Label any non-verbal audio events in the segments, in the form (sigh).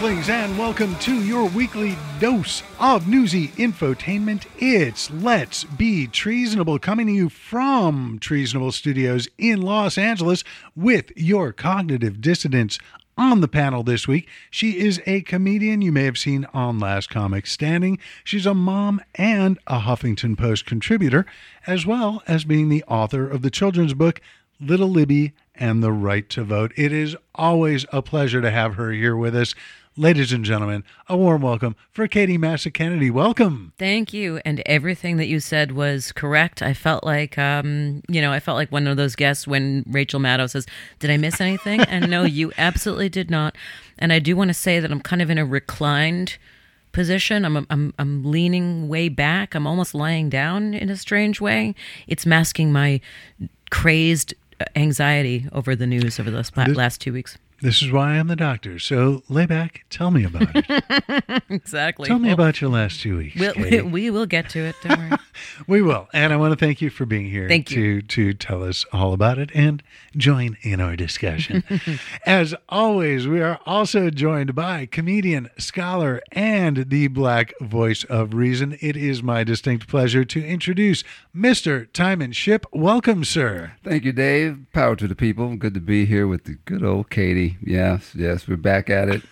Earthlings, and welcome to your weekly dose of newsy infotainment. It's Let's Be Treasonable, coming to you from Treasonable Studios in Los Angeles with your cognitive dissidents on the panel this week. She is a comedian you may have seen on Last Comic Standing. She's a mom and a Huffington Post contributor, as well as being the author of the children's book Little Libby and the Right to Vote. It is always a pleasure to have her here with us. Ladies and gentlemen, a warm welcome for Katie Massa Kennedy. Welcome. Thank you. And everything that you said was correct. I felt like, um, you know, I felt like one of those guests when Rachel Maddow says, Did I miss anything? and no, you (laughs) absolutely did not. And I do want to say that I'm kind of in a reclined position. I'm, I'm, I'm leaning way back. I'm almost lying down in a strange way. It's masking my crazed anxiety over the news over the last two weeks. This is why I'm the doctor. So lay back, tell me about it. (laughs) exactly. Tell me well, about your last two weeks. We'll, we, we will get to it. Don't worry. (laughs) we will. And I want to thank you for being here thank to, you. to tell us all about it and join in our discussion. (laughs) As always, we are also joined by comedian, scholar, and the black voice of reason. It is my distinct pleasure to introduce Mr. Tymon Ship. Welcome, sir. Thank you, Dave. Power to the people. Good to be here with the good old Katie. Yes, yes, we're back at it.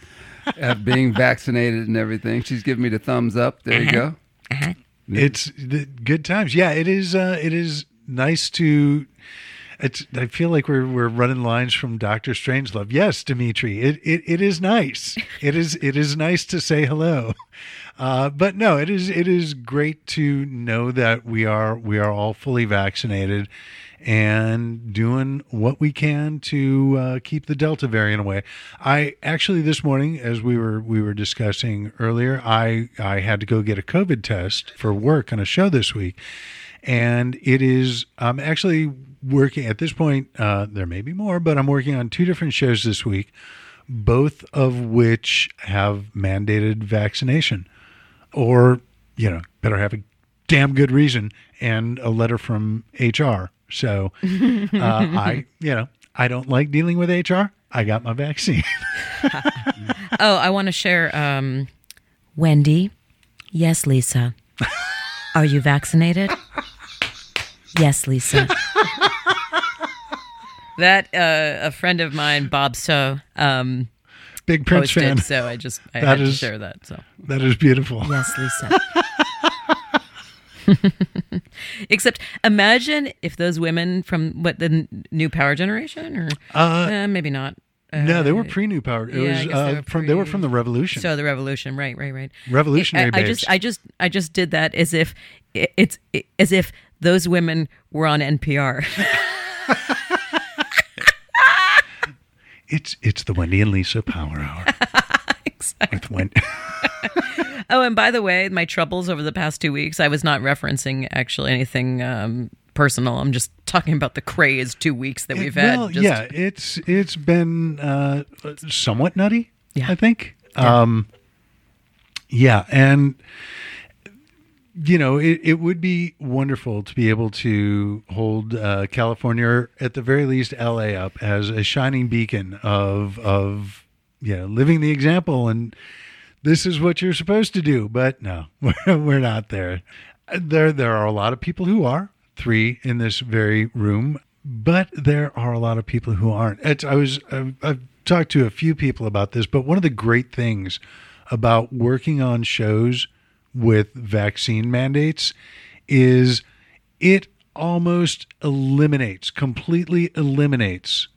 (laughs) at being vaccinated and everything. She's giving me the thumbs up. There you go. Uh-huh. It's good times. Yeah, it is. Uh, it is nice to. It's. I feel like we're we're running lines from Doctor Strangelove. Yes, Dimitri. It it, it is nice. (laughs) It is it is nice to say hello. Uh, but no, it is it is great to know that we are we are all fully vaccinated and doing what we can to uh, keep the Delta variant away. I actually this morning, as we were we were discussing earlier, I I had to go get a COVID test for work on a show this week, and it is I'm actually working at this point. Uh, there may be more, but I'm working on two different shows this week, both of which have mandated vaccination, or you know, better have a damn good reason and a letter from HR so uh, (laughs) I, you know, I don't like dealing with HR. I got my vaccine. (laughs) oh, I want to share. Um, Wendy, yes, Lisa. Are you vaccinated? yes, Lisa. that uh, a friend of mine, Bob So, um, big Prince posted, fan. So I just I that had is, to share that. So that is beautiful. Yes, Lisa. (laughs) (laughs) Except imagine if those women from what the new power generation or uh, uh, maybe not. Uh, no, they were pre New Power. It yeah, was they uh, were from they were from the Revolution. So the Revolution, right, right, right. Revolutionary. I, I just, I just, I just did that as if it's as if those women were on NPR. (laughs) it's it's the Wendy and Lisa Power Hour. (laughs) exactly. With Wendy. Oh, and by the way, my troubles over the past two weeks, I was not referencing actually anything um, personal. I'm just talking about the craze two weeks that we've had. Well, just... yeah, it's it's been uh, somewhat nutty. Yeah. I think. Yeah. Um, yeah, and you know, it, it would be wonderful to be able to hold uh, California, or at the very least, LA up as a shining beacon of of know living the example and this is what you're supposed to do. But no, (laughs) we're not there. There, there are a lot of people who are three in this very room, but there are a lot of people who aren't. It's, I was, I've, I've talked to a few people about this, but one of the great things about working on shows with vaccine mandates is it almost eliminates, completely eliminates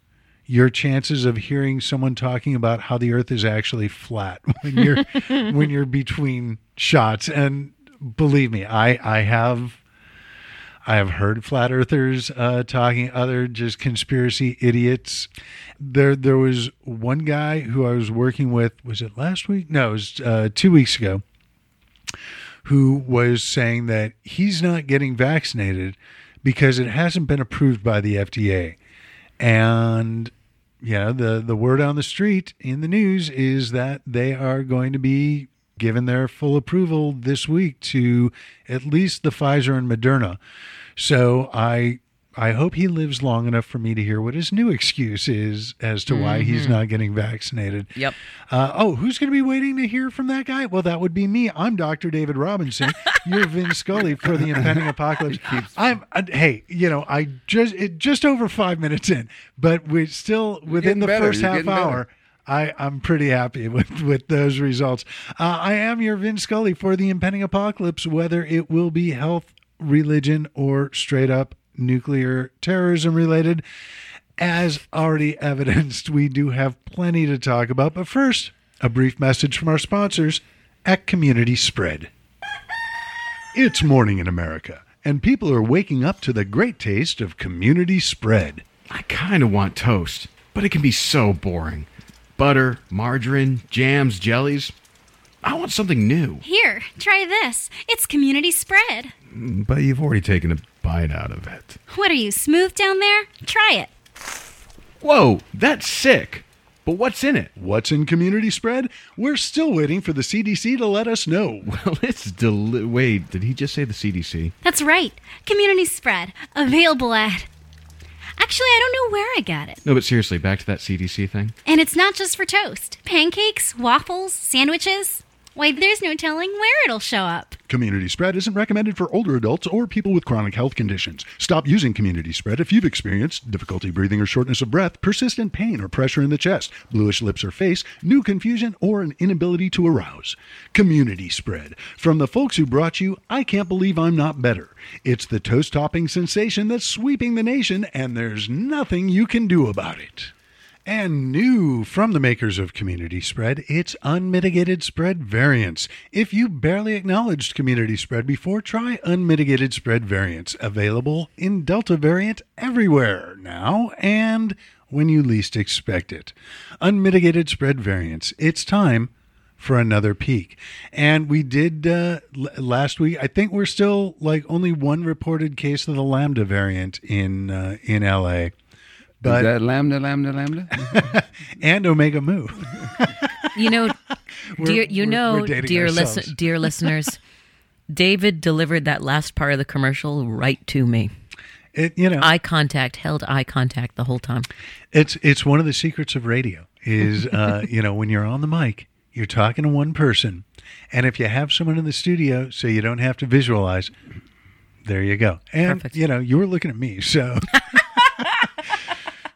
your chances of hearing someone talking about how the earth is actually flat (laughs) when you're (laughs) when you're between shots and believe me i i have I have heard flat earthers uh, talking, other just conspiracy idiots. There, there was one guy who I was working with. Was it last week? No, it was uh, two weeks ago. Who was saying that he's not getting vaccinated because it hasn't been approved by the FDA, and you know, the the word on the street in the news is that they are going to be given their full approval this week to at least the Pfizer and Moderna. So I I hope he lives long enough for me to hear what his new excuse is as to why he's not getting vaccinated. Yep. Uh, oh, who's going to be waiting to hear from that guy? Well, that would be me. I'm Dr. David Robinson. (laughs) You're Vin Scully for the impending apocalypse. I'm uh, hey, you know, I just it, just over five minutes in, but we're still within the better. first You're half getting better. hour. I, I'm pretty happy with, with those results. Uh, I am your Vin Scully for the impending apocalypse, whether it will be health, religion, or straight up nuclear terrorism related. As already (laughs) evidenced, we do have plenty to talk about. But first, a brief message from our sponsors at Community Spread. It's morning in America, and people are waking up to the great taste of Community Spread. I kind of want toast, but it can be so boring. Butter, margarine, jams, jellies. I want something new. Here, try this. It's community spread. But you've already taken a bite out of it. What are you, smooth down there? Try it. Whoa, that's sick. But what's in it? What's in Community Spread? We're still waiting for the CDC to let us know. (laughs) Well, it's deli- Wait, did he just say the CDC? That's right. Community spread. Available at. Actually, I don't know where I got it. No, but seriously, back to that CDC thing. And it's not just for toast. Pancakes, waffles, sandwiches. Why, there's no telling where it'll show up. Community Spread isn't recommended for older adults or people with chronic health conditions. Stop using Community Spread if you've experienced difficulty breathing or shortness of breath, persistent pain or pressure in the chest, bluish lips or face, new confusion, or an inability to arouse. Community Spread. From the folks who brought you I Can't Believe I'm Not Better. It's the toast topping sensation that's sweeping the nation, and there's nothing you can do about it. And new from the makers of Community Spread, it's Unmitigated Spread Variants. If you barely acknowledged Community Spread before, try Unmitigated Spread Variants. Available in Delta variant everywhere now and when you least expect it. Unmitigated Spread Variants. It's time for another peak. And we did uh, l- last week. I think we're still like only one reported case of the Lambda variant in uh, in LA. Is But that lambda, lambda, lambda? (laughs) and Omega Mu. You know, (laughs) dear, you know, dear listen, dear (laughs) listeners, David delivered that last part of the commercial right to me. It you know Eye contact, held eye contact the whole time. it's it's one of the secrets of radio is uh, you know when you're on the mic you're talking to one person and if you have someone in the studio so you don't have to visualize there you go and Perfect. you know you were looking at me so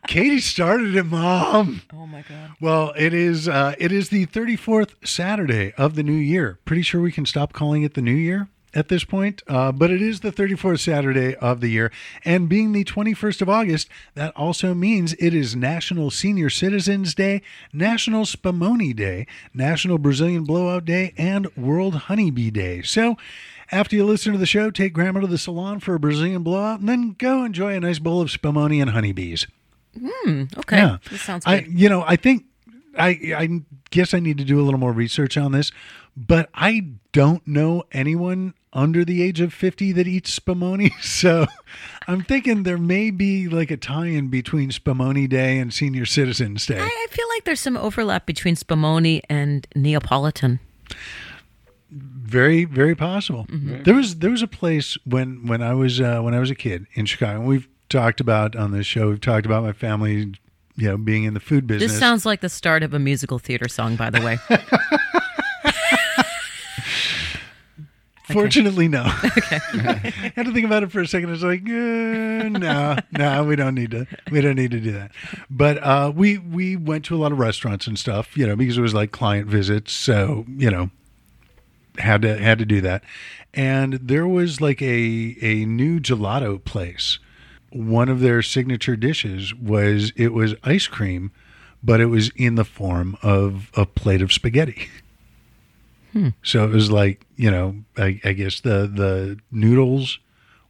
Katie started it mom Oh my god. Well, it is uh, it is the 34th Saturday of the new year. Pretty sure we can stop calling it the new year at this point, uh, but it is the 34th Saturday of the year. And being the 21st of August, that also means it is National Senior Citizens Day, National Spumoni Day, National Brazilian Blowout Day, and World Honeybee Day. So, after you listen to the show, take Grandma to the salon for a Brazilian blowout, and then go enjoy a nice bowl of spumoni and honeybees. Okay, Yeah. this sounds I, good. you know, I think I, I guess I need to do a little more research on this, but I don't know anyone under the age of 50 that eats spumoni. (laughs) So I'm thinking there may be like a tie in between Spumoni Day and Senior Citizens Day. I, I feel like there's some overlap between Spumoni and Neapolitan. very, very possible. There was there was a place when when I was uh, when I was a kid in Chicago. and We've talked about on this show. We've talked about my family, you know, being in the food business. This sounds like the start of a musical theater song, by the way. (laughs) Fortunately, no. (laughs) Okay. (laughs) I had to think about it for a second. I was like, uh, no, no, we don't need to. We don't need to do that. But uh, we we went to a lot of restaurants and stuff, you know, because it was like client visits. So you know, had to had to do that. And there was like a a new gelato place. One of their signature dishes was it was ice cream, but it was in the form of a plate of spaghetti. So it was like, you know, I, I guess the the noodles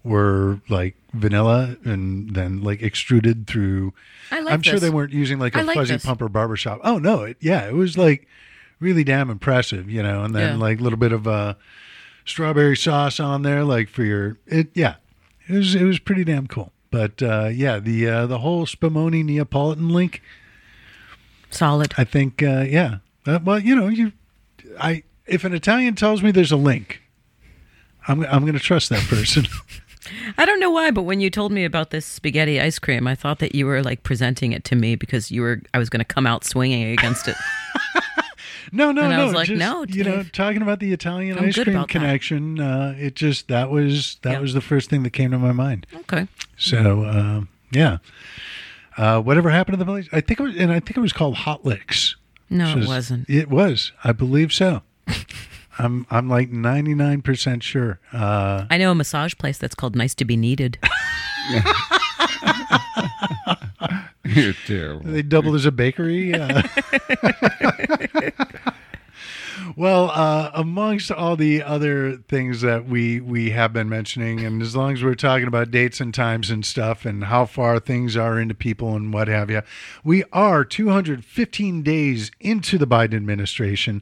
were like vanilla and then like extruded through. I like I'm sure they weren't using like a like fuzzy this. pumper barbershop. Oh no, it, yeah, it was like really damn impressive, you know. And then Yeah. like a little bit of uh, strawberry sauce on there, like for your it. Yeah, it was it was pretty damn cool. But uh, yeah, the uh, the whole Spumoni Neapolitan link. Solid. I think, uh, yeah. Uh, well, you know, you, I if an Italian tells me there's a link, I'm I'm going to trust that person. (laughs) (laughs) I don't know why, but when you told me about this spaghetti ice cream, I thought that you were like presenting it to me because you were I was going to come out swinging against it. (laughs) No, no, And I no. was like, just, no, you know, talking about the Italian I'm ice cream connection. Uh, it just that was that Yeah. was the first thing that came to my mind. Okay. So uh, yeah, uh, whatever happened to the village? I think it was, and I think it was called Hot Licks. No, it wasn't. It was, I believe so. (laughs) I'm I'm like 99 percent sure. Uh, I know a massage place that's called Nice to Be Needed. (laughs) (laughs) You're terrible. they doubled as a bakery. Uh, (laughs) well, uh, amongst all the other things that we we have been mentioning, and as long as we're talking about dates and times and stuff, and how far things are into people and what have you, we are 215 days into the Biden administration,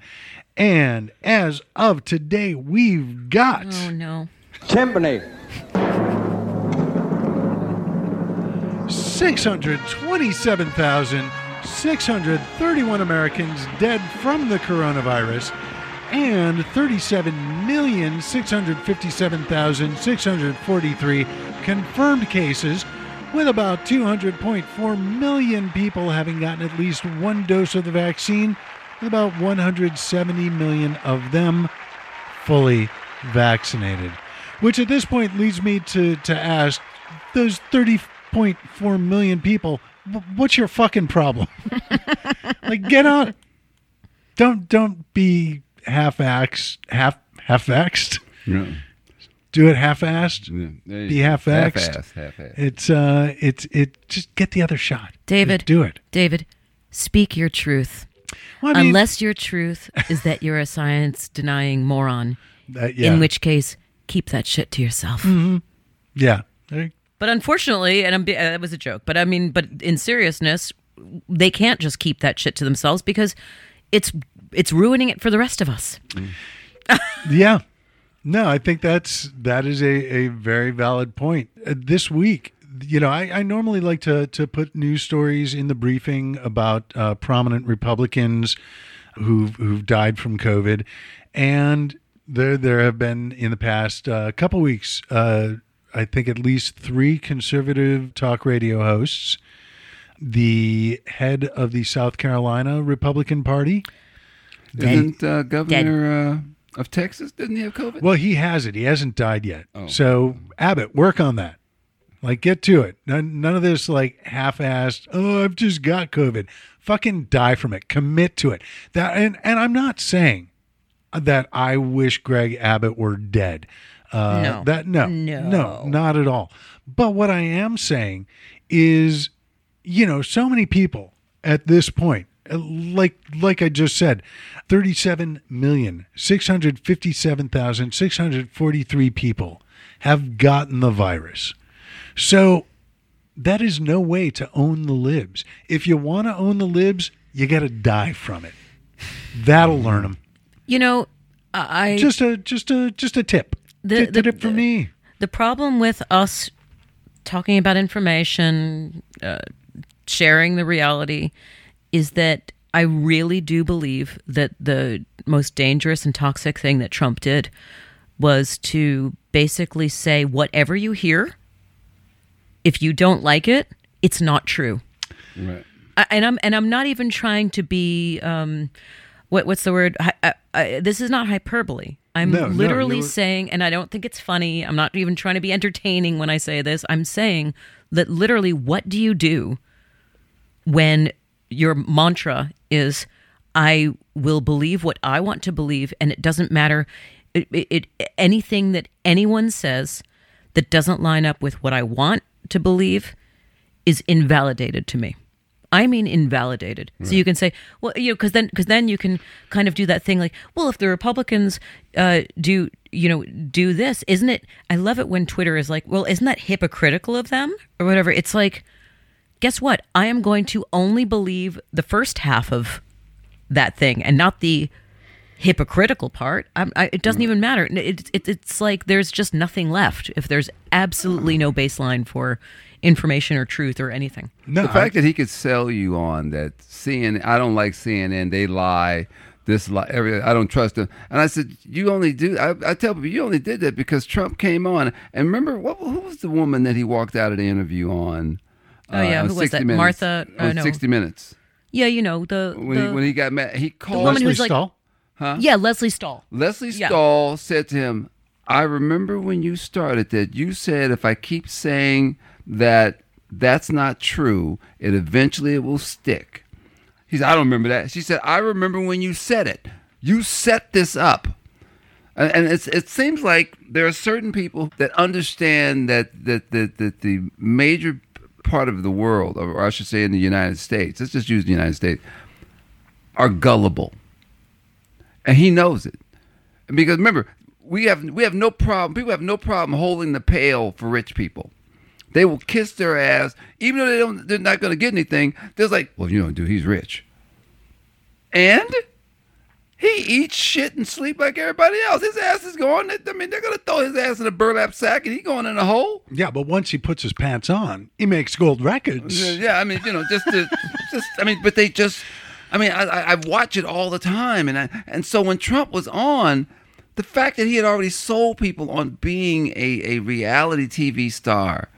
and as of today, we've got. Oh no. Timpani. 627,631 Americans dead from the coronavirus and 37,657,643 confirmed cases, with about 200.4 million people having gotten at least one dose of the vaccine, with about 170 million of them fully vaccinated. Which at this point leads me to, to ask those 30.4 million people, what's your fucking problem? (laughs) like, get on. Don't don't be half axed, half half axed. Yeah. Do it half assed. Yeah. Be half-axed. Half-assed. Half-assed. It's uh, it's it. Just get the other shot, David. Just do it. David, speak your truth. Well, I mean, Unless your truth is that you're a science denying moron, that- yeah, in which case, keep that shit to yourself. yeah. But unfortunately, and I'm, uh, that was a joke, but I mean, but in seriousness, they can't just keep that shit to themselves because it's it's ruining it for the rest of us. (laughs) Yeah. No, I think that's that is a, a very valid point. Uh, this week, you know, I, I normally like to to put news stories in the briefing about uh, prominent Republicans who've who've died from COVID, and there there have been in the past uh, couple weeks, uh, I think at least three conservative talk radio hosts, the head of the South Carolina Republican Party. Isn't uh, governor uh, of Texas? Didn't he have COVID? Well, he has it. He hasn't died yet. Oh. So Abbott, work on that. Like, get to it. None, none of this like half-assed. Oh, I've just got COVID. Fucking die from it. Commit to it. That and and I'm not saying that I wish Greg Abbott were dead. Uh, No. That no, No. no, not at all. But what I am saying is, you know, so many people at this point, uh, like like I just said, thirty-seven million six hundred fifty-seven thousand six hundred forty-three people have gotten the virus. So that is no way to own the libs. If you want to own the libs, you got to die from it. That'll learn them. You know, I Just a just a just a tip. The- T- the- tip for me. the problem with us talking about information, uh, sharing the reality, is that I really do believe that the most dangerous and toxic thing that Trump did was to basically say whatever you hear, if you don't like it, it's not true. Right. I- and I'm and I'm not even trying to be um, what what's the word? Hi, I, I, this is not hyperbole. I'm No, no, literally you're- saying, and I don't think it's funny. I'm not even trying to be entertaining when I say this. I'm saying that literally, what do you do when your mantra is, "I will believe what I want to believe," and it doesn't matter it, it, it anything that anyone says that doesn't line up with what I want to believe is invalidated to me. I mean invalidated. So you can say, well, you know, because then because then you can kind of do that thing like, well, if the Republicans uh, do you know do this, isn't it? I love it when Twitter is like, well, isn't that hypocritical of them or whatever? It's like, guess what? I am going to only believe the first half of that thing and not the hypocritical part. I'm, I, it doesn't mm-hmm. even matter. It, it, it's like there's just nothing left if there's absolutely no baseline for information or truth or anything. No, the fact that he could sell you on that CNN, I don't like CNN, they lie, this li- area. I don't trust him. And I said, you only do. I, I tell people you only did that because Trump came on. And remember, what who was the woman that he walked out of the interview on? Oh, yeah, uh, on who was 60 that? Minutes. Martha- oh, no. 60 Minutes. Yeah, you know the, When, the he, when he got mad, he called the woman who Lesley was Stahl? yeah Lesley Stahl. Lesley Yeah. Stahl said to him, I remember when you started that you said if I keep saying that that's not true, it eventually it will stick. He said, I don't remember that. She said, I remember when you said it. You set this up. And, it seems like there are certain people that understand that, that, that, that the major part of the world, or I should say in the United States, let's just use the United States, are gullible and he knows it. Because remember, we have we have no problem. People have no problem holding the pail for rich people. They will kiss their ass, even though they don't. They're not going to get anything. They're like, well, you know, dude, he's rich, and he eats shit and sleep like everybody else. His ass is going. I mean, they're going to throw his ass in a burlap sack, and he going in a hole. Yeah, but once he puts his pants on, he makes gold records. Yeah, I mean, you know, just to, just, I mean, but they just, I mean, I, I, I watch it all the time, and I, and so when Trump was on, the fact that he had already sold people on being a, a reality TV star,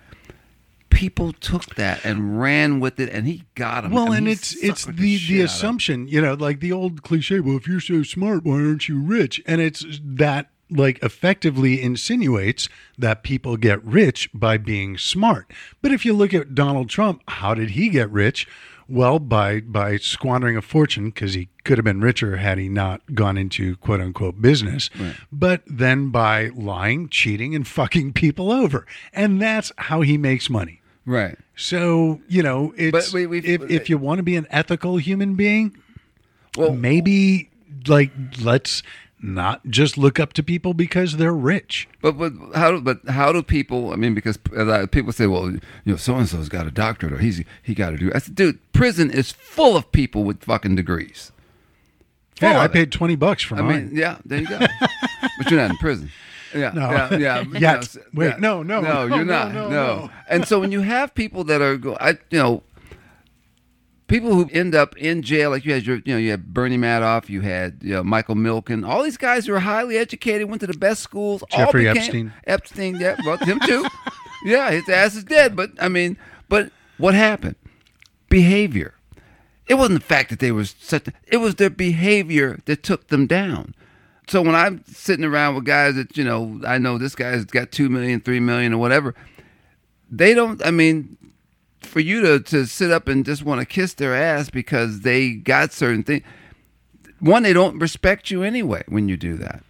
people took that and ran with it, and he got them. Well, and it's it's the the assumption, you know, like the old cliche. Well, if you're so smart, why aren't you rich? And it's that like effectively insinuates that people get rich by being smart. But if you look at Donald Trump, how did he get rich? Well, by by squandering a fortune because he could have been richer had he not gone into quote unquote business. But then by lying, cheating, and fucking people over, and that's how he makes money. right. So you know, it's we- if if you want to be an ethical human being, Well, maybe like let's not just look up to people because they're rich. But but how do but how do people? I mean, because uh, a people say, well, you know, so and so's got a doctorate or he's he got to do. I said, dude, prison is full of people with fucking degrees. Full Hey, I it. paid twenty bucks for I mine. mean, yeah, there you go. but you're not in prison. (laughs) Yeah, No. yeah, (laughs) yeah. know, Wait, yeah. no, no, no, no, you're no, not. no, No, no. And so when you have people that are, go, I, you know, people who end up in jail, like you had your, you know, you had Bernie Madoff, you had you know, Michael Milken, all these guys who are highly educated, went to the best schools. all Jeffrey became- Epstein. Epstein, yeah, well, him too. (laughs) yeah, his ass is dead. But I mean, but what happened? Behavior. It wasn't the fact that they were such. It was their behavior that took them down. So when I'm sitting around with guys that you know, I know this guy's got two million, three million, or whatever. They don't. I mean, for you to to sit up and just want to kiss their ass because they got certain things. One, they don't respect you anyway when you do that.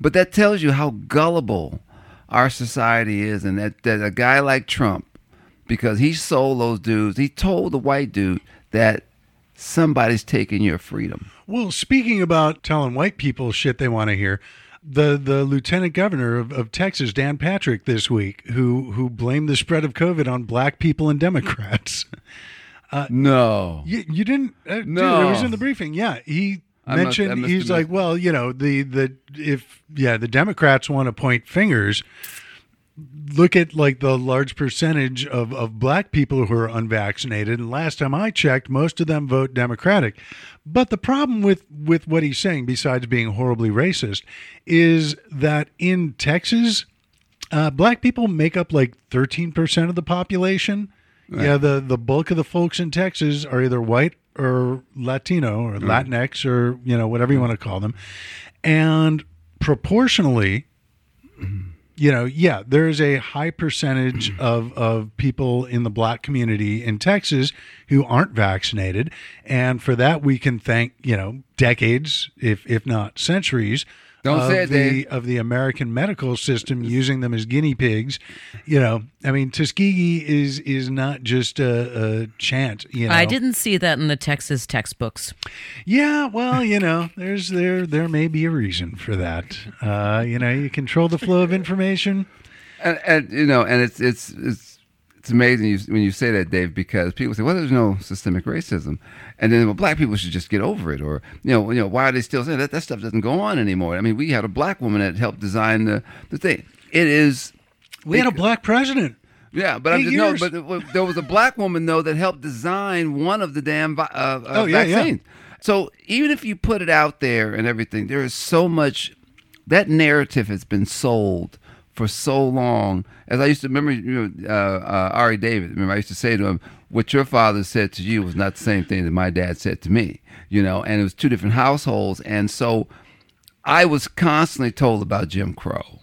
But that tells you how gullible our society is, and that, that a guy like Trump, because he sold those dudes, he told the white dude that somebody's taking your freedom. Well, speaking about telling white people shit they want to hear, the the lieutenant governor of, of Texas, Dan Patrick, this week, who who blamed the spread of COVID on black people and Democrats. (laughs) no. You, you didn't? Uh, Dude, No. it was in the briefing. Yeah, he I mentioned must he's like, well, you know, the the if yeah, the Democrats want to point fingers. Look at like the large percentage of, of black people who are unvaccinated, and last time I checked, most of them vote Democratic. But the problem with with what he's saying, besides being horribly racist, is that in Texas, uh, black people make up like 13% of the population. Yeah, the, the bulk of the folks in Texas are either white or Latino or Latinx or, you know, whatever you want to call them. And proportionally, you know, yeah, there is a high percentage (clears throat) of, of people in the black community in Texas who aren't vaccinated. And for that, we can thank, you know, decades, if, if not centuries. Don't of say it, the, Dave. of the American medical system using them as guinea pigs. You know, I mean, Tuskegee is is not just a, a chant. You know, I didn't see that in the Texas textbooks. Yeah, well, you know, there's there there may be a reason for that. Uh, you know, you control the flow of information. and, and you know, and it's it's it's it's amazing you, when you say that, Dave, because people say, "Well, there's no systemic racism," and then well, black people should just get over it, or you know, you know, why are they still saying that? That stuff doesn't go on anymore. I mean, we had a black woman that helped design the the thing. It is. We had a black president. Yeah, but I'm just no. But it was- there was a black woman though that helped design one of the damn uh, uh, Oh, yeah, yeah. So even if you put it out there and everything, there is so much that narrative has been sold for so long. As I used to remember, you know, uh, uh, Ari David. Remember, I used to say to him, "What your father said to you was not the same thing that my dad said to me." You know, and it was two different households, and so I was constantly told about Jim Crow.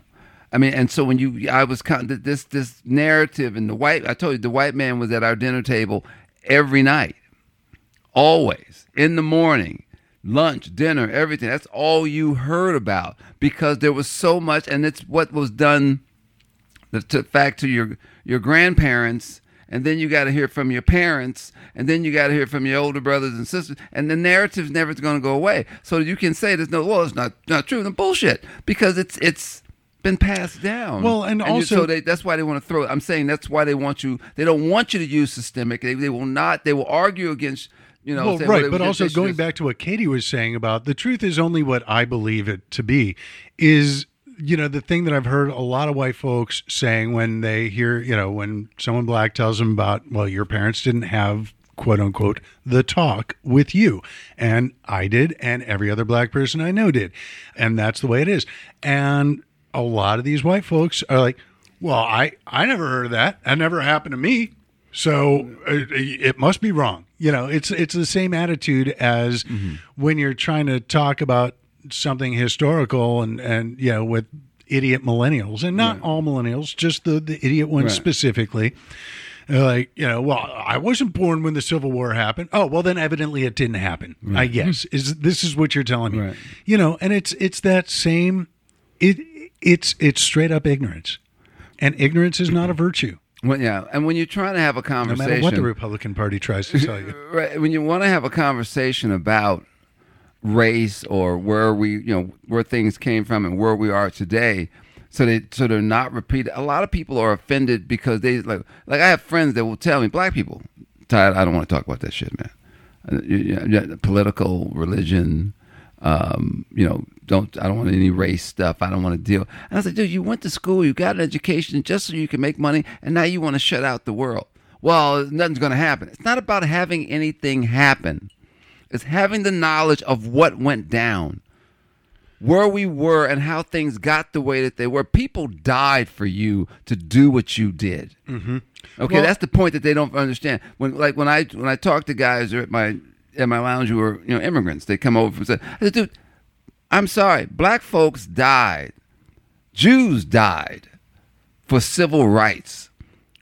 I mean, and so when you, I was con- this this narrative, and the white, I told you, the white man was at our dinner table every night, always in the morning, lunch, dinner, everything. That's all you heard about because there was so much, and it's what was done. The to, fact to your your grandparents, and then you got to hear from your parents, and then you got to hear from your older brothers and sisters, and the narrative's never going to go away. So you can say there's no, well, it's not not true, the bullshit because it's it's been passed down. Well, and you- also- so they, that's why they want to throw. It. I'm saying that's why they want you. They don't want you to use systemic. They, they will not. They will argue against. You know, well, say, right, but also going back to what Katie was saying about the truth is only what I believe it to be is you know the thing that I've heard a lot of white folks saying when they hear you know when someone black tells them about well your parents didn't have quote unquote the talk with you. And I did and every other black person I know did. And that's the way it is. And a lot of these white folks are like well I I never heard of that. That never happened to me. So uh, it must be wrong. You know, it's it's the same attitude as mm-hmm. when you're trying to talk about something historical and and you know with idiot millennials and not all millennials, just the the idiot ones Right. specifically. Like, you know, well, I wasn't born when the Civil War happened. Oh, well, then evidently it didn't happen. I guess is this is what you're telling me. Right. You know, and it's it's that same. It it's it's straight up ignorance, and ignorance is not a virtue. When, yeah, and when you're trying to have a conversation, No matter what the Republican Party tries to tell you. (laughs) right, when you want to have a conversation about race or where we, you know, where things came from and where we are today, so they so they're not repeated. A lot of people are offended because they like like I have friends that will tell me black people, Todd, I don't want to talk about that shit, man. Uh, Political, religion, um, you know, don't I don't want any race stuff. I don't want to deal. And I was like, dude, you went to school, you got an education just so you can make money, and now you want to shut out the world. Well, nothing's going to happen. It's not about having anything happen. It's having the knowledge of what went down, where we were, and how things got the way that they were. People died for you to do what you did. Mm-hmm. Okay, Well- that's the point that they don't understand. When like when I when I talk to guys or at my at my lounge who were you know immigrants, they come over and say, I said, "Dude, I'm sorry, black folks died, Jews died for civil rights."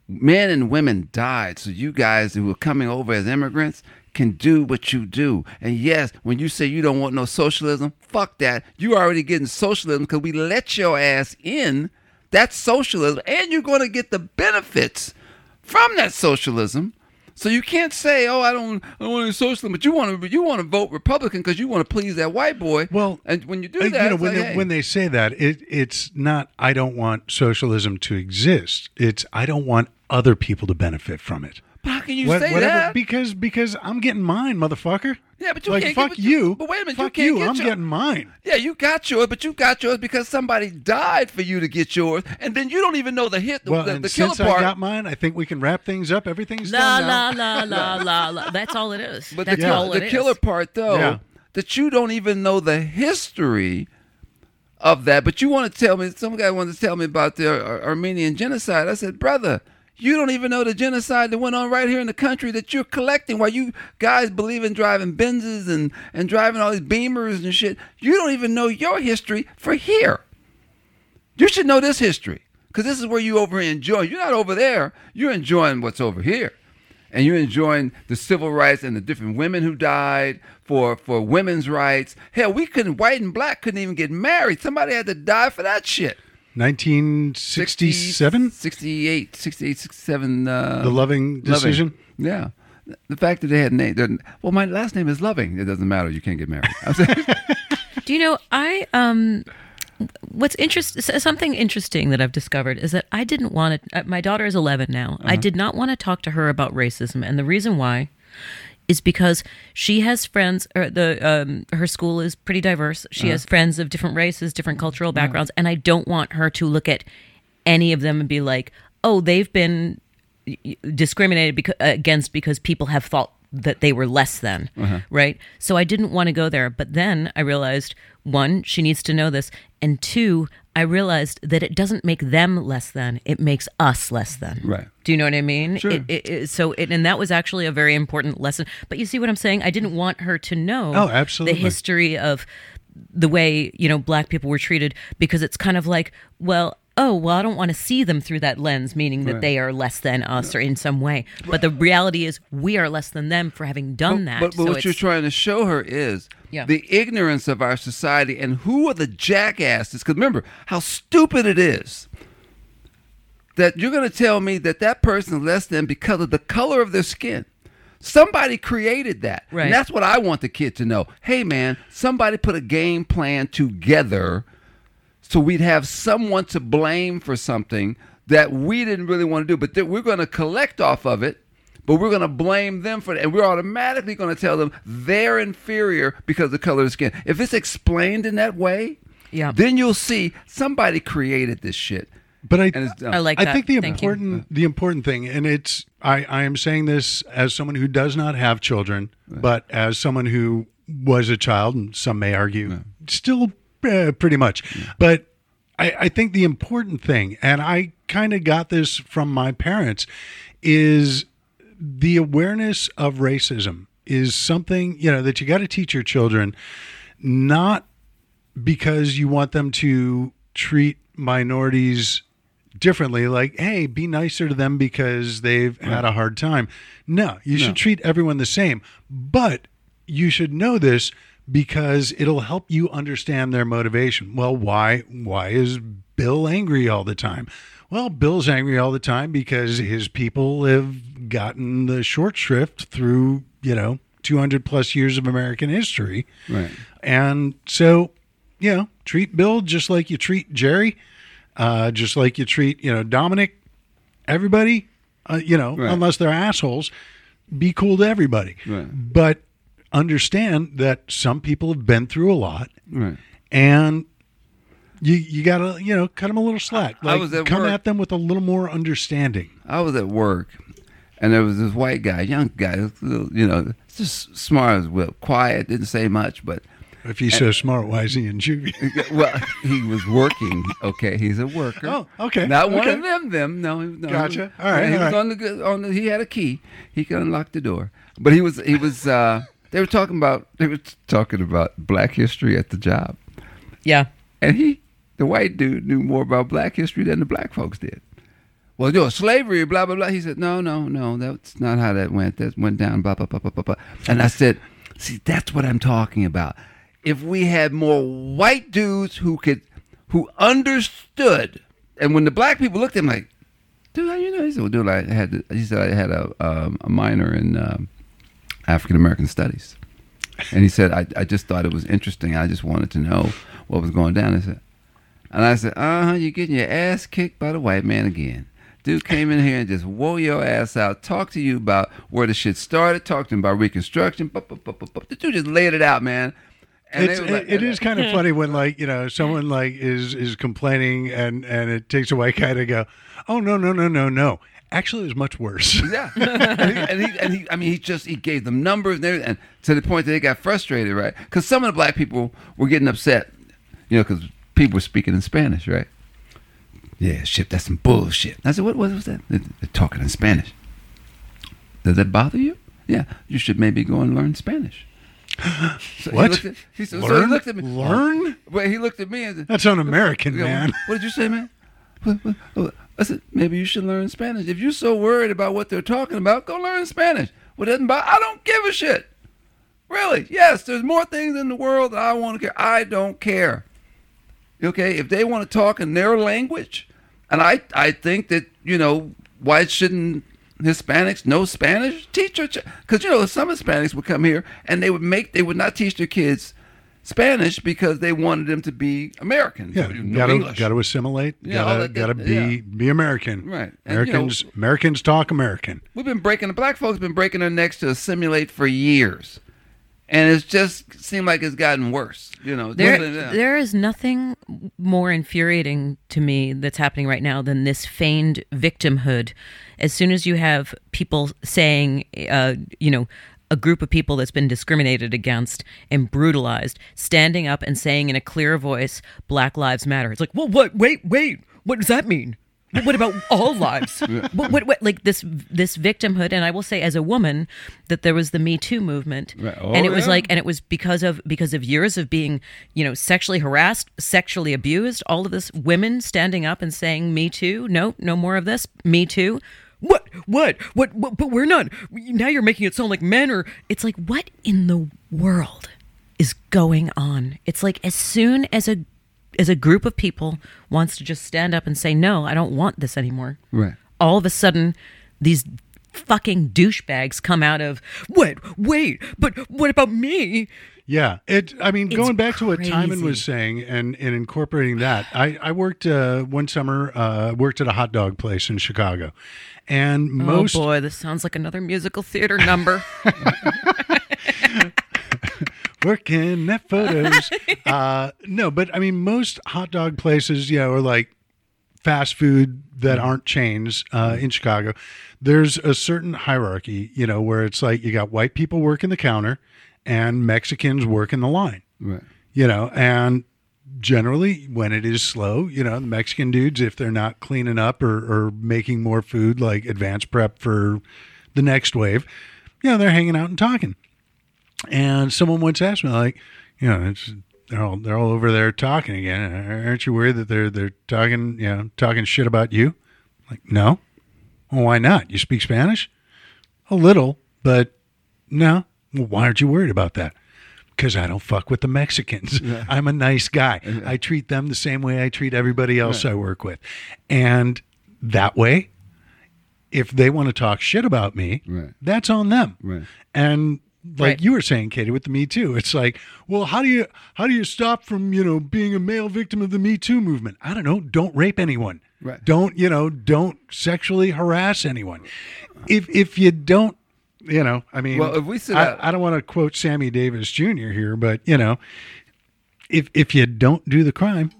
men and women died so you guys who are coming over as immigrants can do what you do. And yes when you say you don't want no socialism fuck that. You already getting socialism because we let your ass in that's socialism and you're going to get the benefits from that socialism so you can't say, "Oh, I don't, I don't want any socialism," but you want to, you want to vote Republican because you want to please that white boy. Well, and when you do Uh, that, you know, when like, they, hey. when they say that, it it's not. I don't want socialism to exist. It's I don't want other people to benefit from it. But how can you What- say whatever, that? because because I'm getting mine, motherfucker. Yeah, but you like can't fuck get- you- you. but wait a minute, you fuck can't you. get I'm your- getting mine. Yeah, you got yours, but you got yours because somebody died for you to get yours, and then you don't even know the hit, the, Well, the, and the killer since part. I got mine, I think we can wrap things up. Everything's La done la now. la la la la. That's all it is. but That's the, all the it is. killer part, though, Yeah. that you don't even know the history of that. But you want to tell me, some guy wanted to tell me about the Ar- Armenian genocide. I said, brother. You don't even know the genocide that went on right here in the country that you're collecting while you guys believe in driving Benzes and, and driving all these Beamers and shit. You don't even know your history for here. You should know this history because this is where you over enjoy. You're not over there. You're enjoying what's over here, and you're enjoying the civil rights and the different women who died for for women's rights. Hell, we couldn't white and black couldn't even get married. Somebody had to die for that shit. 1967, 68, 68, 67. Uh, the Loving decision. Yeah. The fact that they had name, they're- well, my last name is Loving. It doesn't matter. You can't get married. (laughs) I'm saying- Do you know I um what's interesting something interesting that I've discovered is that I didn't want to uh, my daughter is 11 now. I did not want to talk to her about racism and the reason why is because she has friends or the um, her school is pretty diverse. She has friends of different races, different cultural backgrounds and I don't want her to look at any of them and be like, "Oh, they've been discriminated because, against because people have thought that they were less than, right? So I didn't want to go there. But then I realized one, she needs to know this, and two, I realized that it doesn't make them less than; it makes us less than. Right. Do you know what I mean? Sure. It, it, it- so, it, and that was actually a very important lesson. But you see what I'm saying? I didn't want her to know Oh, absolutely. the history of the way you know black people were treated because it's kind of like, well, oh, well, I don't want to see them through that lens, meaning that they are less than us or in some way. But the reality is, we are less than them for having done that. But, but So what you're trying to show her is Yeah. the ignorance of our society and who are the jackasses. Because remember how stupid it is that you're going to tell me that that person is less than because of the color of their skin. Somebody created that. Right. And that's what I want the kid to know. Hey, man, somebody put a game plan together so we'd have someone to blame for something that we didn't really want to do, but we're going to collect off of it, but we're going to blame them for it, and we're automatically going to tell them they're inferior because of the color of the skin. If it's explained in that way, Yeah. then you'll see somebody created this shit. But I, And it's. I like I that. think the Thank you. important the important thing, and it's I, I am saying this as someone who does not have children, but as someone who was a child, and some may argue still uh, pretty much. But I, I think the important thing, and I kind of got this from my parents, is the awareness of racism is something you know that you got to teach your children, not because you want them to treat minorities differently like hey be nicer to them because they've had a hard time. No you should treat everyone the same but you should know this because it'll help you understand their motivation. Well why why is bill angry all the time? Well bill's angry all the time because his people have gotten the short shrift through you know 200 plus years of american history. Right. and so, you know, treat Bill just like you treat Jerry, uh, just like you treat, you know, Dominic, everybody, uh, you know, Right. unless they're assholes, be cool to everybody. Right. But understand that some people have been through a lot Right. and you you got to, you know, cut them a little slack. I Like was at come work- at them with a little more understanding. I was at work, and there was this white guy, young guy, you know, just smart as well, quiet, didn't say much, but If he's so smart, why is he in juvie? (laughs) well, he was working. Okay, he's a worker. Oh, okay, Not one of them. Them. No. he- no Gotcha. All right, He all was right. on the good- on the. He had a key. He could unlock the door. But he was. He was. uh They were talking about. They were talking about Black history at the job, yeah. and he, the white dude, knew more about Black history than the black folks did. Well, you know, slavery, blah blah blah. He said, "No, no, no, that's not how that went. That went down, blah blah blah blah blah." blah. And I said, "See, that's what I'm talking about. If we had more white dudes who could, who understood, and when the black people looked at him like, dude, how you know?" He said, "Well, dude, I had," he said, "I had a um, a minor in um, African American studies," and he said, I, "I just thought it was interesting. I just wanted to know what was going down." I said. And I said, uh huh, you're getting your ass kicked by the white man again. Dude came in here and just wore your ass out, talked to you about where the shit started, talked to him about Reconstruction. The dude just laid it out, man. And It's, they it, it is kind of funny when like you know someone like is is complaining and and it takes a white guy to go oh no no no no no actually it was much worse Yeah, (laughs) and, he, and, he, and he, I mean, he just he gave them numbers and and to the point that they got frustrated, right? Because some of the black people were getting upset, you know, because people were speaking in Spanish, right? Yeah, shit, that's some bullshit. I said, what, what was that? They're, they're talking in Spanish. Does that bother you? Yeah, you should maybe go and learn Spanish. (laughs) So What? He looked at, he said, so he Learn? looked at me. Learn? Well, he looked at me and said, that's un-American yeah, man What did you say, man? What- what- what- I said, maybe you should learn Spanish. If you're so worried about what they're talking about, go learn Spanish. What doesn't bother? I don't give a shit. Really? Yes, there's more things in the world that I want to care. I don't care. Okay, if they want to talk in their language, and I, I think that you know why shouldn't Hispanics know Spanish? Teach their because you know some Hispanics would come here and they would make they would not teach their kids Spanish because they wanted them to be American. yeah know gotta gotta assimilate Yeah, gotta that- gotta be yeah. be American Right. And, you know- Americans Americans talk American We've been breaking the black folks been breaking their necks to assimilate for years, and it's just seemed like it's gotten worse. You know, There, there is nothing more infuriating to me that's happening right now than this feigned victimhood. As soon as you have people saying, uh, you know, a group of people that's been discriminated against and brutalized standing up and saying in a clear voice, Black Lives Matter. It's like, well, what? Wait, wait. What does that mean? But what about all (laughs) lives? what, what, what, like this this victimhood, and I will say, as a woman, that there was the Me Too movement, Right. Oh, and it was yeah. like, and it was because of because of years of being, you know, sexually harassed, sexually abused. All of this, women standing up and saying, "Me too." No, no more of this. Me too. What? What? What? what but we're not. Now you're making it sound like men are. It's like, what in the world is going on? It's like as soon as a as a group of people wants to just stand up and say, "No, I don't want this anymore." Right. all of a sudden these fucking douchebags come out of wait wait but what about me Yeah, it. I mean, It's going back to what Timon was saying and and incorporating that, I I worked uh, one summer. Uh, worked at a hot dog place in Chicago, and most oh boy this sounds like another musical theater number (laughs) (laughs) working at photos. (laughs) uh, no, but I mean, most hot dog places, you know, are like fast food that aren't chains uh, in Chicago. There's a certain hierarchy, you know, where it's like you got white people working the counter and Mexicans working the line, Right. you know, and generally when it is slow, you know, the Mexican dudes, if they're not cleaning up or, or making more food, like advanced prep for the next wave, you know, they're hanging out and talking. And someone once asked me, like, you know, it's they're all they're all over there talking again. Aren't you worried that they're they're talking, you know, talking shit about you? Like, no. Well, why not? You speak Spanish? A little, but no. Well, why aren't you worried about that? Because I don't fuck with the Mexicans. (laughs) I'm a nice guy. I treat them the same way I treat everybody else I work with. And that way, if they want to talk shit about me, Right. that's on them. Right. And like Right. you were saying, Katie, with the Me Too, it's like, well, how do you how do you stop from you know being a male victim of the Me Too movement? I don't know. Don't rape anyone. Right. Don't you know? Don't sexually harass anyone. If if you don't, you know, I mean, Well, if we sit I, out- I don't want to quote Sammy Davis Jr. here, but you know, if if you don't do the crime,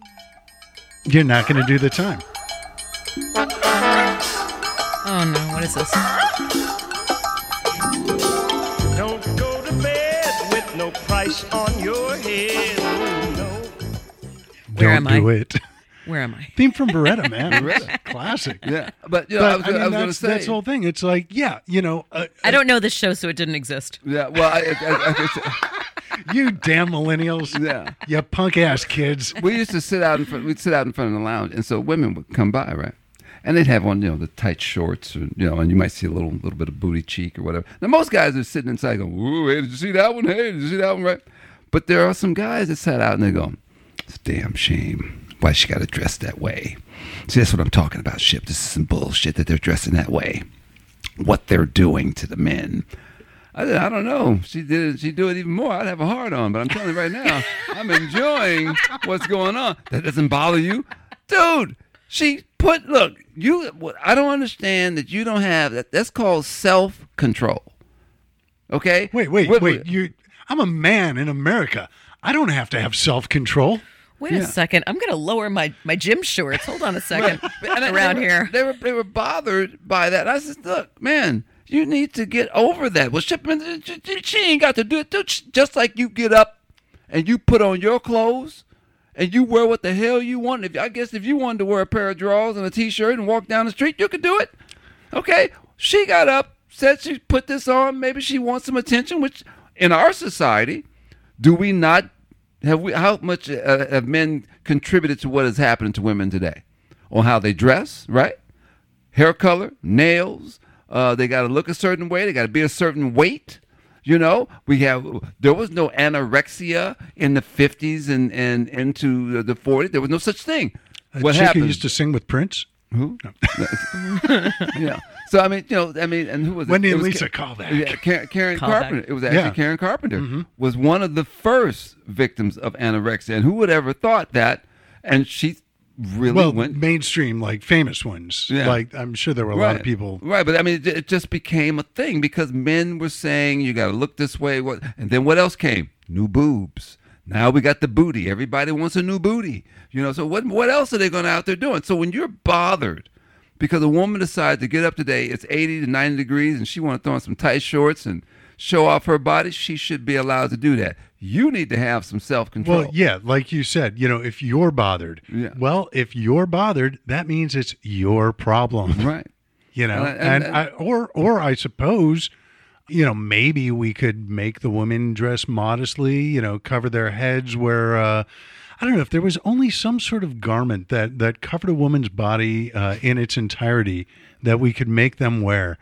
you're not going to do the time. oh no what is this no on your head. Oh, no. Where don't am do I? it. where am i (laughs) Theme from Baretta, man. (laughs) Baretta. Classic. Yeah. But you know, I was, I, gonna- I mean, was going to that's, say. that's the whole thing. It's like, yeah, you know, uh, i don't know this show so it didn't exist yeah. Well, I, I, I, I, (laughs) you damn millennials. Yeah. You punk ass kids. we used to sit out in front. We'd sit out in front of the lounge, and so women would come by, right? And they'd have on, you know, the tight shorts, or, you know, and you might see a little, little bit of booty cheek or whatever. Now, most guys are sitting inside going, "Ooh, hey, did you see that one? Hey, did you see that one?" Right? But there are some guys that sat out and they go, "It's a damn shame. Why she got to dress that way?" See, that's what I'm talking about, Ship. This is some bullshit that they're dressing that way. What they're doing to the men. I, I don't know. She did. She do it even more. I'd have a heart on. But I'm telling you right now, I'm enjoying what's going on. That doesn't bother you, dude. She put look. You. what- I don't understand that you don't have that. That's called self control. Okay. Wait, wait, What- wait. You, I'm a man in America. I don't have to have self control. wait Yeah. a second i'm gonna lower my my gym shorts hold on a (laughs) second And around they were, here They were they were bothered by that. I said, look, man, you need to get over that. Well, Shipman, she she ain't got to do it. Just like you get up and you put on your clothes and you wear what the hell you want. If I guess if you wanted to wear a pair of drawers and a t-shirt and walk down the street, you could do it. Okay, she got up, said she put this on. Maybe she wants some attention. Which in our society, do we not have we? How much uh, have men contributed to what is happening to women today? On how they dress, right? Hair color, nails. Uh, they got to look a certain way. They got to be a certain weight. You know, we have. There was no anorexia in the fifties and and into the forties. There was no such thing. A what chick who happened? used to sing with Prince. Who? No. (laughs) yeah. So I mean, you know, I mean, and who was it? Wendy It and was Lisa, Ka- call back. Yeah, Karen, Karen Call back. Carpenter. It was actually Yeah. Karen Carpenter mm-hmm. was one of the first victims of anorexia, and who would ever thought that? And she really Well, went mainstream, like famous ones. Yeah. Like I'm sure there were a lot of people. Right, but I mean, it, it just became a thing because men were saying you got to look this way. What? And then what else came? New boobs. Now we got the booty. Everybody wants a new booty. You know. So what? What else are they going out there doing? So when you're bothered because a woman decides to get up today, it's 80 to 90 degrees, and she want to throw on some tight shorts and show off her body, she should be allowed to do that. You need to have some self control. Well, yeah, like you said, you know, if you're bothered, Yeah. well, if you're bothered, that means it's your problem. (laughs) Right. you know And- and, and- I, or or i suppose you know maybe we could make the women dress modestly you know cover their heads where uh i don't know if there was only some sort of garment that that covered a woman's body uh, in its entirety that we could make them wear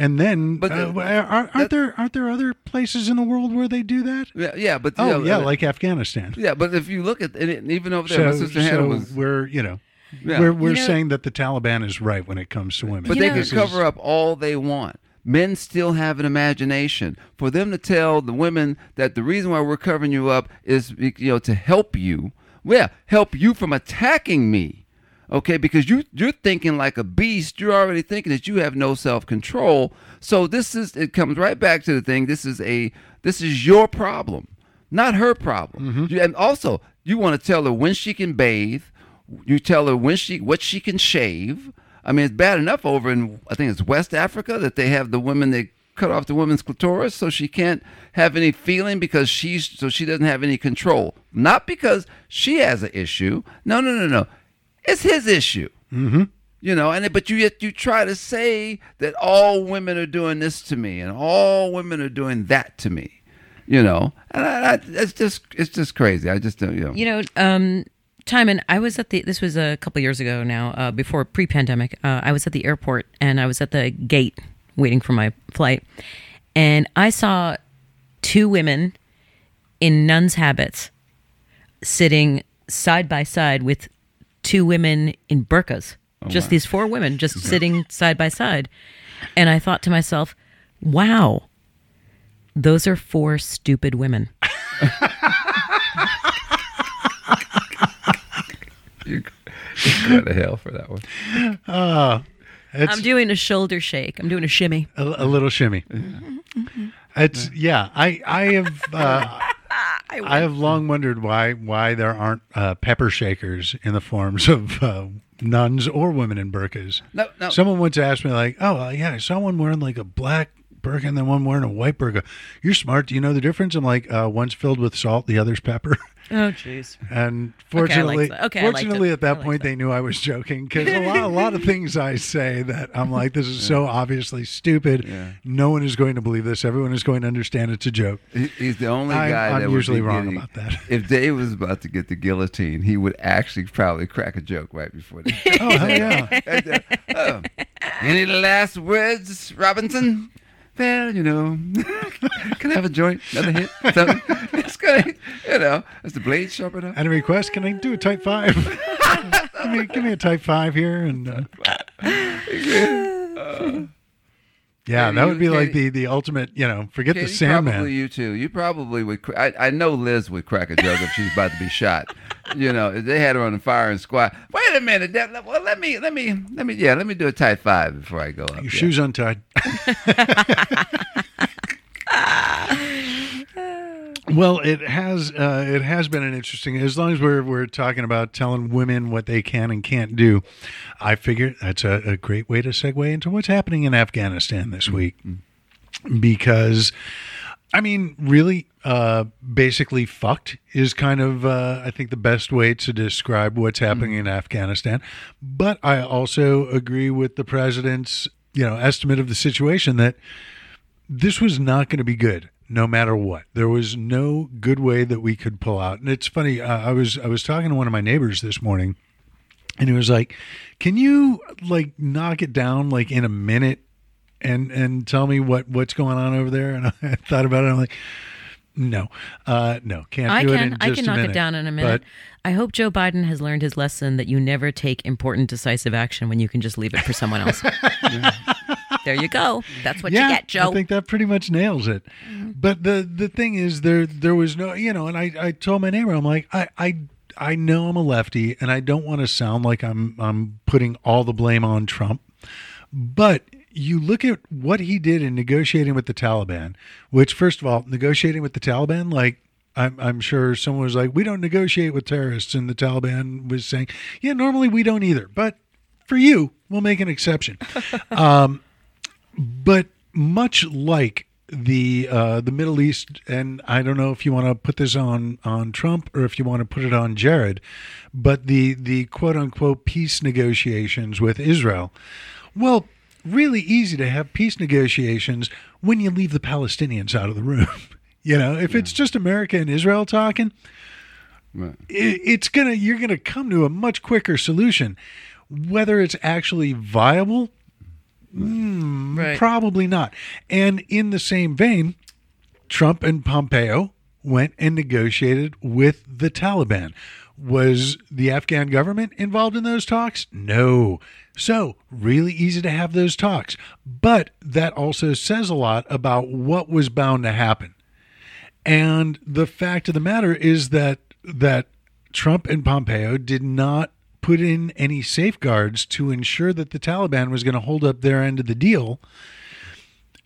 and then But uh, the- are, aren't that- there aren't there other places in the world where they do that Yeah, yeah, but oh you know, yeah uh, like afghanistan yeah, but if you look at it, even over there, my so, sister Hannah so was. we're you know Yeah. we're, we're You know- saying that the taliban is right when it comes to women But they know- can This is- cover up all they want. Men still have an imagination. For them to tell the women that the reason why we're covering you up is you know to help you. Yeah, help you from attacking me. Okay, because you you're thinking like a beast. You're already thinking that you have no self control. So this is it comes right back to the thing. This is a this is your problem, not her problem. Mm-hmm. You, and also, you want to tell her when she can bathe. You tell her when she what she can shave. I mean, it's bad enough over in I think it's West Africa that they have the women they cut off the woman's clitoris so she can't have any feeling because she's so she doesn't have any control. Not because she has an issue. No, no, no, no. It's his issue. Mm-hmm. You know, and but you yet you try to say that all women are doing this to me and all women are doing that to me. You know, and I, I, it's just it's just crazy. I just don't. You know. You know, um, Timon, I was at the. This was a couple years ago now, uh, before pre-pandemic. Uh, I was at the airport and I was at the gate waiting for my flight, and I saw two women in nuns' habits sitting side by side with two women in burqas. just these four women just sitting side by side, and I thought to myself, "Wow." Those are four stupid women. you go to hell for that one. it's I'm doing a shoulder shake. I'm doing a shimmy. a, a little shimmy. It's yeah. I I have uh, I have long wondered why why there aren't uh, pepper shakers in the forms of uh, nuns or women in burqas. No, no. Someone once asked me like, "Oh uh, yeah, I saw one wearing like a black burqa and then one wearing a white burqa. You're smart. Do you know the difference?" I'm like, uh, "One's filled with salt, the other's pepper." (laughs) Oh, jeez. And Okay, I fortunately, liked that. Okay, I liked fortunately, at that I point, liked they knew I was joking because a lot, a lot of (laughs) things I say that I'm like, this is so obviously stupid. Yeah. No one is going to believe this. Everyone is going to understand it's a joke. He- He's the only I'm- guy I'm that would usually wrong getting- about that. (laughs) If Dave was about to get the guillotine, he would actually probably crack a joke right before the (laughs) Oh hell yeah! And, uh, oh, Any last words, Robinson? Well, you know, (laughs) can I have a joint? Another hit? Something? (laughs) It's gonna, you know, is the blade sharp enough? And a request? Can I do a type five? (laughs) give me, give me a type five here, and uh, yeah, that would be like the the ultimate. You know, forget the Katie, Sandman. Probably you too. You probably would. I, I know Liz would crack a joke if she's about to be shot. (laughs) You know, they had her on the firing squad. Wait a minute. That, well, let me, let me, let me. Yeah, let me do a tight five before I go up. Your yeah. shoes untied. (laughs) (laughs) well, it has uh, it has been an interesting. As long as we're we're talking about telling women what they can and can't do, I figure that's a, a great way to segue into what's happening in Afghanistan this week, because. I mean, really, uh, basically fucked is kind of, uh, I think, the best way to describe what's happening in Afghanistan. But I also agree with the president's, you know, estimate of the situation that this was not going to be good no matter what there was no good way that we could pull out and it's funny uh, i was i was talking to one of my neighbors this morning and he was like can you like knock it down like in a minute and and tell me what what's going on over there and (laughs) i thought about it i'm like no uh no can't I do it can in I can a knock minute. it down in a minute. But I hope Joe Biden has learned his lesson that you never take important decisive action when you can just leave it for someone else. (laughs) (laughs) there you go. That's what yeah, you get, Joe. I think that pretty much nails it. Mm-hmm. But the the thing is, there there was no, you know, and I I told my neighbor, I'm like, I I I know I'm a lefty, and I don't want to sound like I'm I'm putting all the blame on Trump, but you look at what he did in negotiating with the Taliban, which first of all, negotiating with the Taliban, like. I'm, I'm sure someone was like, we don't negotiate with terrorists. And the Taliban was saying, yeah, normally we don't either. But for you, we'll make an exception. (laughs) Um, But much like the uh, the Middle East, and I don't know if you want to put this on on Trump or if you want to put it on Jared, but the the quote unquote peace negotiations with Israel. Well, really easy to have peace negotiations when you leave the Palestinians out of the room. (laughs) you know, if it's just America and Israel talking, Right. it, it's gonna you're gonna come to a much quicker solution. Whether it's actually viable, mm, Right. probably not. And in the same vein, Trump and Pompeo went and negotiated with the Taliban. Was the Afghan government involved in those talks? No. So, really easy to have those talks. But that also says a lot about what was bound to happen. And the fact of the matter is that that Trump and Pompeo did not put in any safeguards to ensure that the Taliban was going to hold up their end of the deal.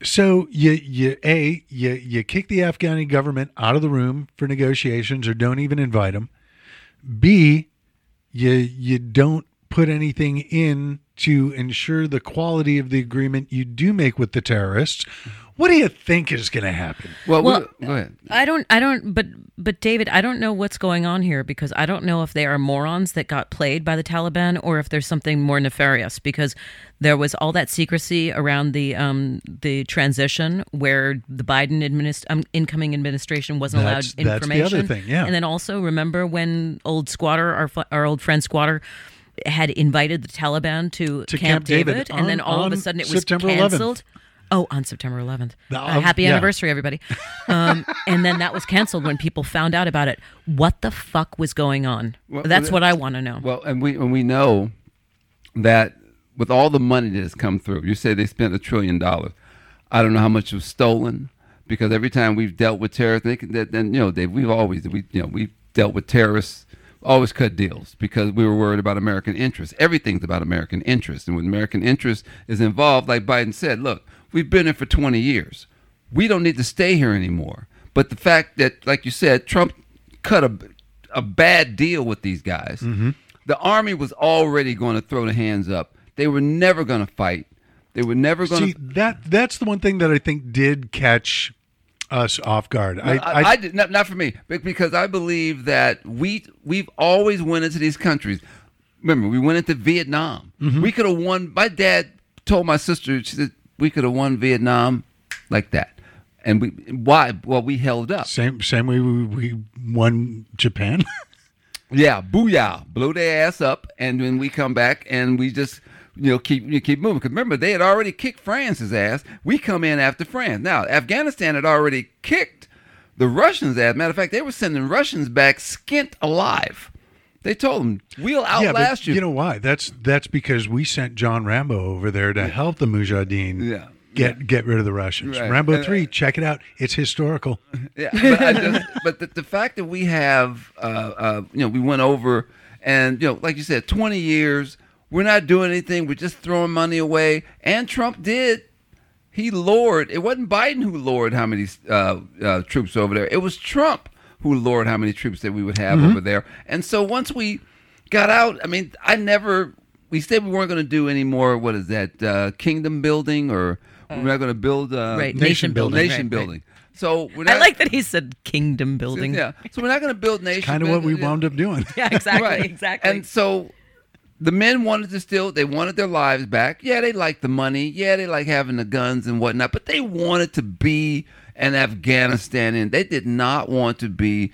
So you you a you you kick the Afghani government out of the room for negotiations or don't even invite them. B you you don't put anything in to ensure the quality of the agreement you do make with the terrorists. What do you think is going to happen? Well, Well, we, go ahead. I don't, I don't, but, but David, I don't know what's going on here because I don't know if they are morons that got played by the Taliban or if there's something more nefarious because there was all that secrecy around the, um, the transition where the Biden administ- um, incoming administration wasn't That's- allowed that's the information. other thing, yeah. And then also remember when old squatter, our, our old friend squatter, had invited the Taliban to, To Camp, Camp David and then all of a sudden it was September 11th. canceled. Oh, on September 11th. The- Uh, happy yeah. anniversary, everybody. (laughs) Um, and then that was canceled when people found out about it. What the fuck was going on? Well, That's well, what I want to know. Well, and we and we know that with all the money that has come through, you say they spent a trillion dollars. I don't know how much was stolen because every time we've dealt with terrorists, they, can- then you know they we've always we you know we've dealt with terrorists, always cut deals because we were worried about American interests. Everything's about American interests, and when American interest is involved, like Biden said, look, we've been here for 20 years. We don't need to stay here anymore. But the fact that, like you said, Trump cut a a bad deal with these guys. Mm-hmm. The army was already going to throw the hands up. They were never going to fight. They were never going to. See that that's the one thing that I think did catch us off guard. I, I, I, did not, not for me, but because I believe that we we've always went into these countries. Remember, we went into Vietnam. Mm-hmm. We could have won. My dad told my sister, she said we could have won Vietnam like that. And we why? Well, we held up. same same way we, we won Japan. (laughs) Yeah, booyah, blow their ass up, and then we come back and we just you know keep you keep moving. Because remember, they had already kicked France's ass. We come in after France. Now Afghanistan had already kicked the Russians' ass. Matter of fact, they were sending Russians back skint alive. They told them we'll yeah, outlast but you. you know why? That's that's because we sent John Rambo over there to help the Mujahideen Yeah. get get rid of the Russians. Right. Rambo Uh, three, check it out. It's historical. (laughs) Yeah, but, I just, but the, the fact that we have, uh, uh, you know, we went over and, you know, like you said, 20 years, we're not doing anything. We're just throwing money away. And Trump did. He lowered, it wasn't Biden who lowered how many uh, uh, troops over there. It was Trump who lowered how many troops that we would have over there. And so once we got out, I mean, I never, we said we weren't going to do any more, what is that, uh, kingdom building or we're not going to build uh, right, nation nation building. nation right, right. building. So we're not, I like that he said kingdom building. yeah. So we're not going to build nation. Kind of what we wound up doing. Yeah, exactly, Right. exactly. And so the men wanted to still, they wanted their lives back. Yeah, they liked the money. Yeah, they like having the guns and whatnot, but they wanted to be an Afghanistan and they did not want to be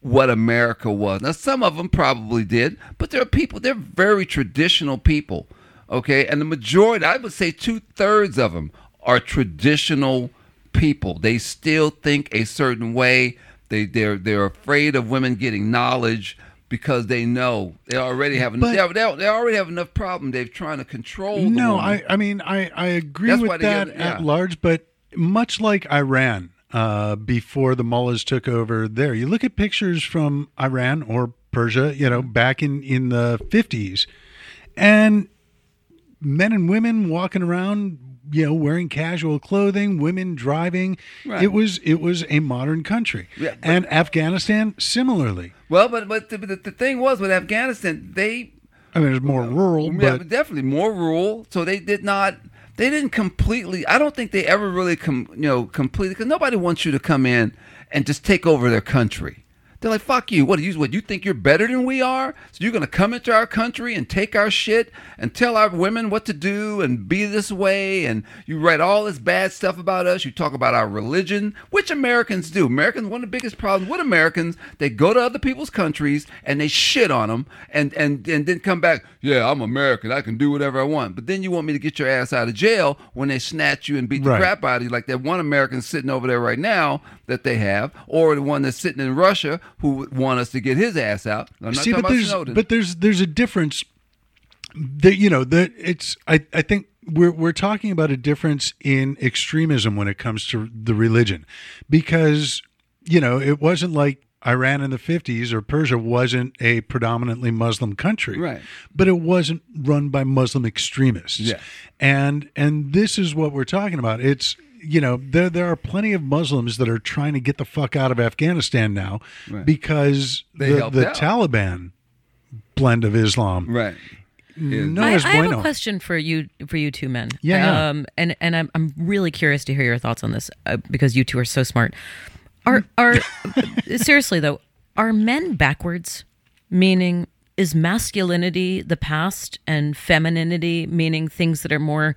what America was. Now, some of them probably did, but there are people, they're very traditional people. Okay. And the majority, I would say two thirds of them are traditional people. They still think a certain way. They they're they're afraid of women getting knowledge because they know they already have But- they, they, they already have enough problem. They're trying to control. No, woman. I, I mean, I, I agree That's with that get- at yeah. large, but much like Iran, uh, before the mullahs took over there, you look at pictures from Iran or Persia, you know, back in, in the 50s, and men and women walking around, you know, wearing casual clothing, women driving. Right. It was it was a modern country. Yeah, but- and Afghanistan similarly. Well, but but the, the, the thing was with Afghanistan, they I mean, it's more rural, yeah, but definitely more rural. So they did not. they didn't completely. I don't think they ever really, com, you know, completely. Because nobody wants you to come in and just take over their country. They're like, "Fuck you! What do you? What you think you're better than we are? So you're gonna come into our country and take our shit and tell our women what to do and be this way? And you write all this bad stuff about us. You talk about our religion, which Americans do. Americans, one of the biggest problems with Americans, they go to other people's countries and they shit on them, and and and then come back. Yeah, I'm American. I can do whatever I want. But then you want me to get your ass out of jail when they snatch you and beat the Right. crap out of you, like that one American sitting over there right now that they have, or the one that's sitting in Russia who want us to get his ass out. I'm not See, talking but about there's Snowden. but there's there's a difference. That you know that it's I I think we're we're talking about a difference in extremism when it comes to the religion, because you know it wasn't like Iran in the 50s or Persia wasn't a predominantly Muslim country, Right. But it wasn't run by Muslim extremists, Yeah. And and this is what we're talking about. It's you know there there are plenty of Muslims that are trying to get the fuck out of Afghanistan now Right. because They the, the. Taliban blend of Islam. right. No I, es I have a question for you for you two men. Yeah, yeah. Um, and and I'm I'm really curious to hear your thoughts on this uh, because you two are so smart. Are are (laughs) seriously though? Are men backwards? Meaning, is masculinity the past and femininity meaning things that are more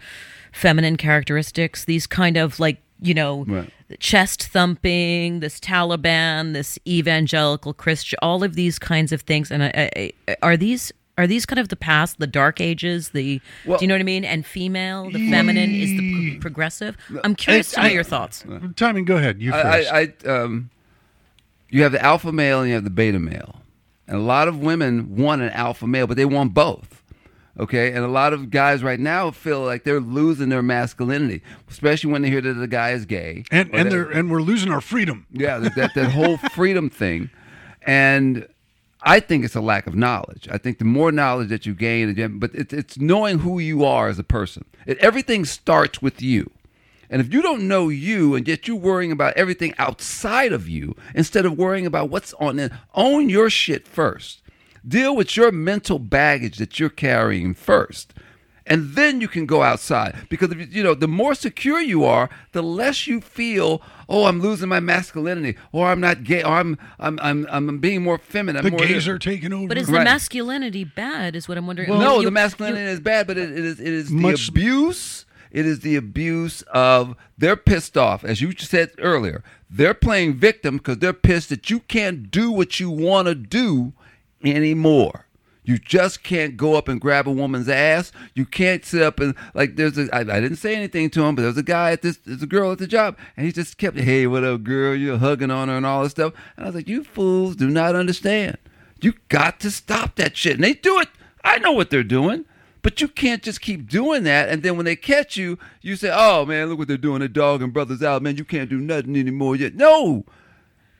feminine characteristics? These kind of like you know. Right. Chest thumping, this Taliban, this evangelical Christian, all of these kinds of things, and I, I, I- are these are these kind of the past, the dark ages, the Well- do you know what I mean? And female, the feminine is the pro- progressive. I'm curious to know I- your thoughts. Timon, go ahead. You first. I, I, I um, you have the alpha male and you have the beta male, and a lot of women want an alpha male, but they want both. Okay, and a lot of guys right now feel like they're losing their masculinity, especially when they hear that the guy is gay. and and that- they're and we're losing our freedom. yeah, that, that, that whole (laughs) freedom thing. And I think it's a lack of knowledge. I think the more knowledge that you gain, but it's, it's knowing who you are as a person. It, everything starts with you. And if you don't know you and yet you're worrying about everything outside of you instead of worrying about what's on it, own your shit first. Deal with your mental baggage that you're carrying first and then you can go outside because if you, you know the more secure you are the less you feel oh i'm losing my masculinity or i'm not gay or i'm i'm i'm, I'm being more feminine The more gays this. are taking over. But is Right. the masculinity bad? Is what I'm wondering. no You- the masculinity is bad but it, it is it is the abuse it is the abuse of they're pissed off as you said earlier they're playing victim because they're pissed that you can't do what you want to do anymore you just can't go up and grab a woman's ass. You can't sit up and like there's a I, I didn't say anything to him, but there's a guy at this there's a girl at the job and he just kept hey what up girl you're hugging on her and all this stuff and I was like you fools do not understand. You got to stop that shit and they do it. I know what they're doing. But you can't just keep doing that, and then when they catch you, you say, "Oh man, look what they're doing! They're dogging brothers out, man. You can't do nothing anymore." Yet, no,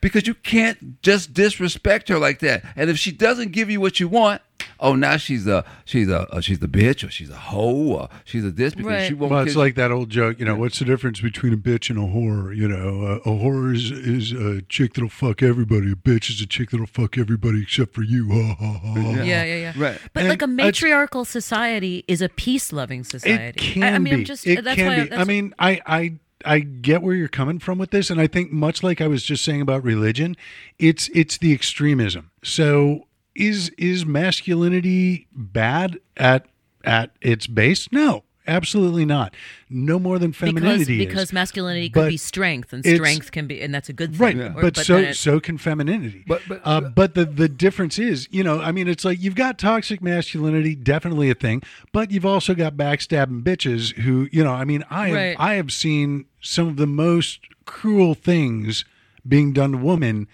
because you can't just disrespect her like that. And if she doesn't give you what you want, oh, now she's a she's a, a she's a bitch or she's a hoe or she's a this because Right. she won't. well, it's like that old joke. You know, what's the difference between a bitch and a whore? You know, uh, a whore is is a chick that'll fuck everybody. A bitch is a chick that'll fuck everybody except for you. Ha, ha, ha, ha. Yeah, yeah, yeah. Right. But And like a matriarchal society is a peace-loving society. It can I, I mean, be. I'm just it that's can why be. that's- I mean, I, I, I get where you're coming from with this, and I think much like I was just saying about religion, it's it's the extremism. So is is masculinity bad at at its base? No, absolutely not. No more than because femininity because is. masculinity can But be strength, and strength can be, and that's a good Right, thing. Or- but, so it- so can femininity. But- but- uh, but the the difference is, you know, I mean, it's like you've got toxic masculinity, definitely a thing, but you've also got backstabbing bitches who, you know, I mean, I have, I have seen some of the most cruel things being done to women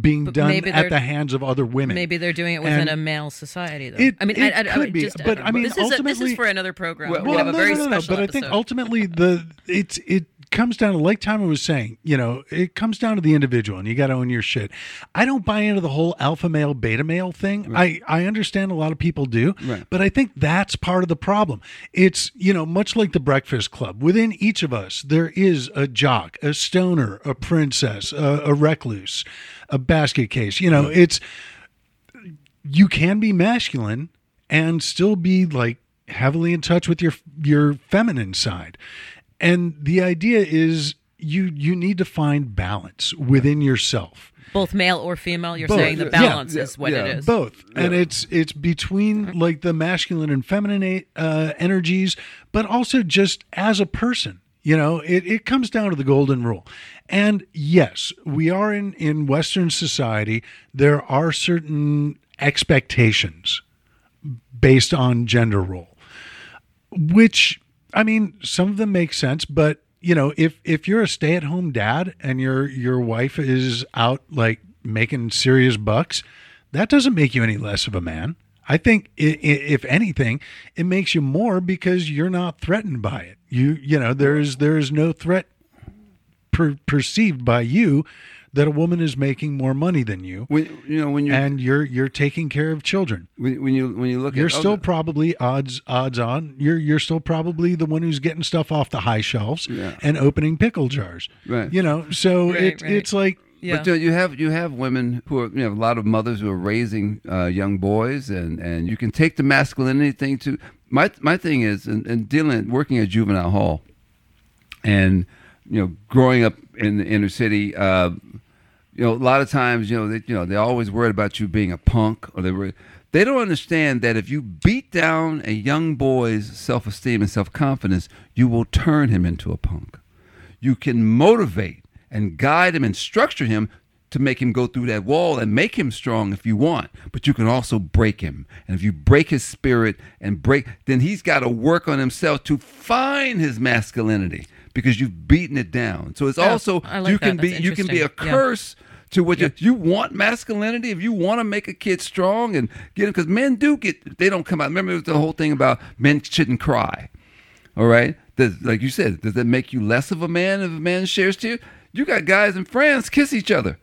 being But done maybe at the hands of other women. Maybe they're doing it within And a male society, though. it- I mean, it I, I, I could would be, just, but I mean, this is, a, this is for another program. Well, we well, have a no, very no, no, no, special But I think ultimately the it's it comes down to like Timon was saying, you know, it comes down to the individual and you got to own your shit. I don't buy into the whole alpha male beta male thing. I I understand a lot of people do, Right. but I think that's part of the problem. It's, you know, much like the Breakfast Club. Within each of us there is a jock, a stoner, a princess, a, a recluse, a basket case. You know, it's you can be masculine and still be like heavily in touch with your your feminine side. And the idea is you you need to find balance within yourself. Both male or female, you're Both. saying the balance Yeah. is what Yeah. it is. both and it's it's between like the masculine and feminine uh, energies but also just as a person you know it, it comes down to the golden rule. And yes we are in in western society there are certain expectations based on gender role which i mean some of them make sense but you know if if you're a stay-at-home dad and your your wife is out like making serious bucks that doesn't make you any less of a man. I think if anything it makes you more because you're not threatened by it you you know there is there is no threat per, perceived by you that a woman is making more money than you When you know when you and you're you're taking care of children when, when you when you look you're at still other- probably odds odds on you're you're still probably the one who's getting stuff off the high shelves Yeah. and opening pickle jars Right. you know so Right, it, right. it's like Yeah. But you, know, you have you have women who are you know a lot of mothers who are raising uh, young boys, and, and you can take the masculinity thing to my my thing is and, and dealing working at juvenile hall, and you know growing up in the inner city, uh, you know a lot of times you know they you know they're always worried about you being a punk or they were. They don't understand that if you beat down a young boy's self esteem and self confidence, you will turn him into a punk you can motivate and guide him and structure him to make him go through that wall and make him strong if you want but you can also break him and if you break his spirit and break then he's got to work on himself to find his masculinity because you've beaten it down so it's Yeah, also like you that. can be you can be a interesting. Yeah. curse to what you you want masculinity if you want to make a kid strong and get him because men do get they don't come out remember the whole thing about men shouldn't cry all right. Does, like you said, does that make you less of a man if a man shares tears? You got guys in France kiss each other.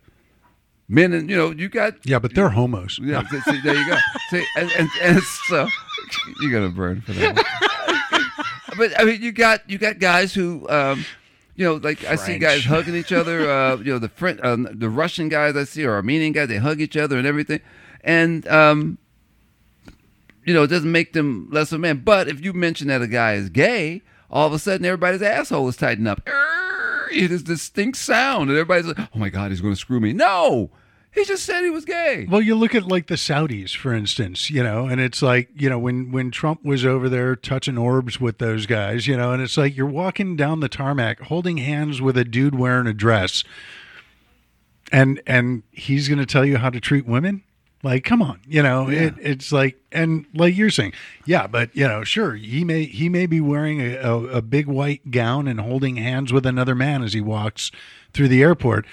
Men and you know you got yeah but they're homos yeah. see, see, there you go. See, and, and, and so you're gonna burn for that. (laughs) but I mean, you got you got guys who. Um, you know, like I see guys hugging each other. Uh, you know, the French, uh, the Russian guys I see, or Armenian guys, they hug each other and everything. And um, you know, it doesn't make them less of a man. But if you mention that a guy is gay, all of a sudden everybody's asshole is tightened up. It is distinct sound, and everybody's like, "Oh my God, he's going to screw me." No, he just said he was gay. Well, you look at like the Saudis, for instance, you know, and it's like, you know, when when Trump was over there touching orbs with those guys, you know, and it's like you're walking down the tarmac holding hands with a dude wearing a dress, and and he's going to tell you how to treat women. Like, come on, you know, it, it's like, and like you're saying, yeah, but you know, sure, he may he may be wearing a, a, a big white gown and holding hands with another man as he walks through the airport,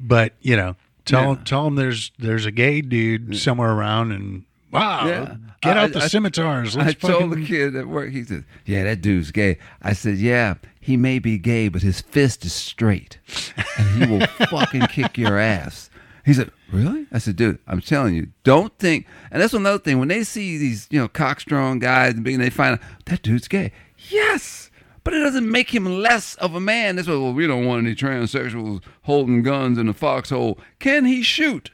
but you know, tell Yeah. tell him there's there's a gay dude somewhere around, and wow, Yeah. get I- out the I- scimitars. I Let's told fucking the kid at work, he said, Yeah, that dude's gay. I said, Yeah, he may be gay, but his fist is straight. And he will (laughs) fucking kick your ass. He said, Really? I said, Dude, I'm telling you, don't think. And that's another thing. When they see these, you know, cockstrong guys and big, and they find out that dude's gay. Yes. But it doesn't make him less of a man. That's why, well, we don't want any transsexuals holding guns in the foxhole. Can he shoot?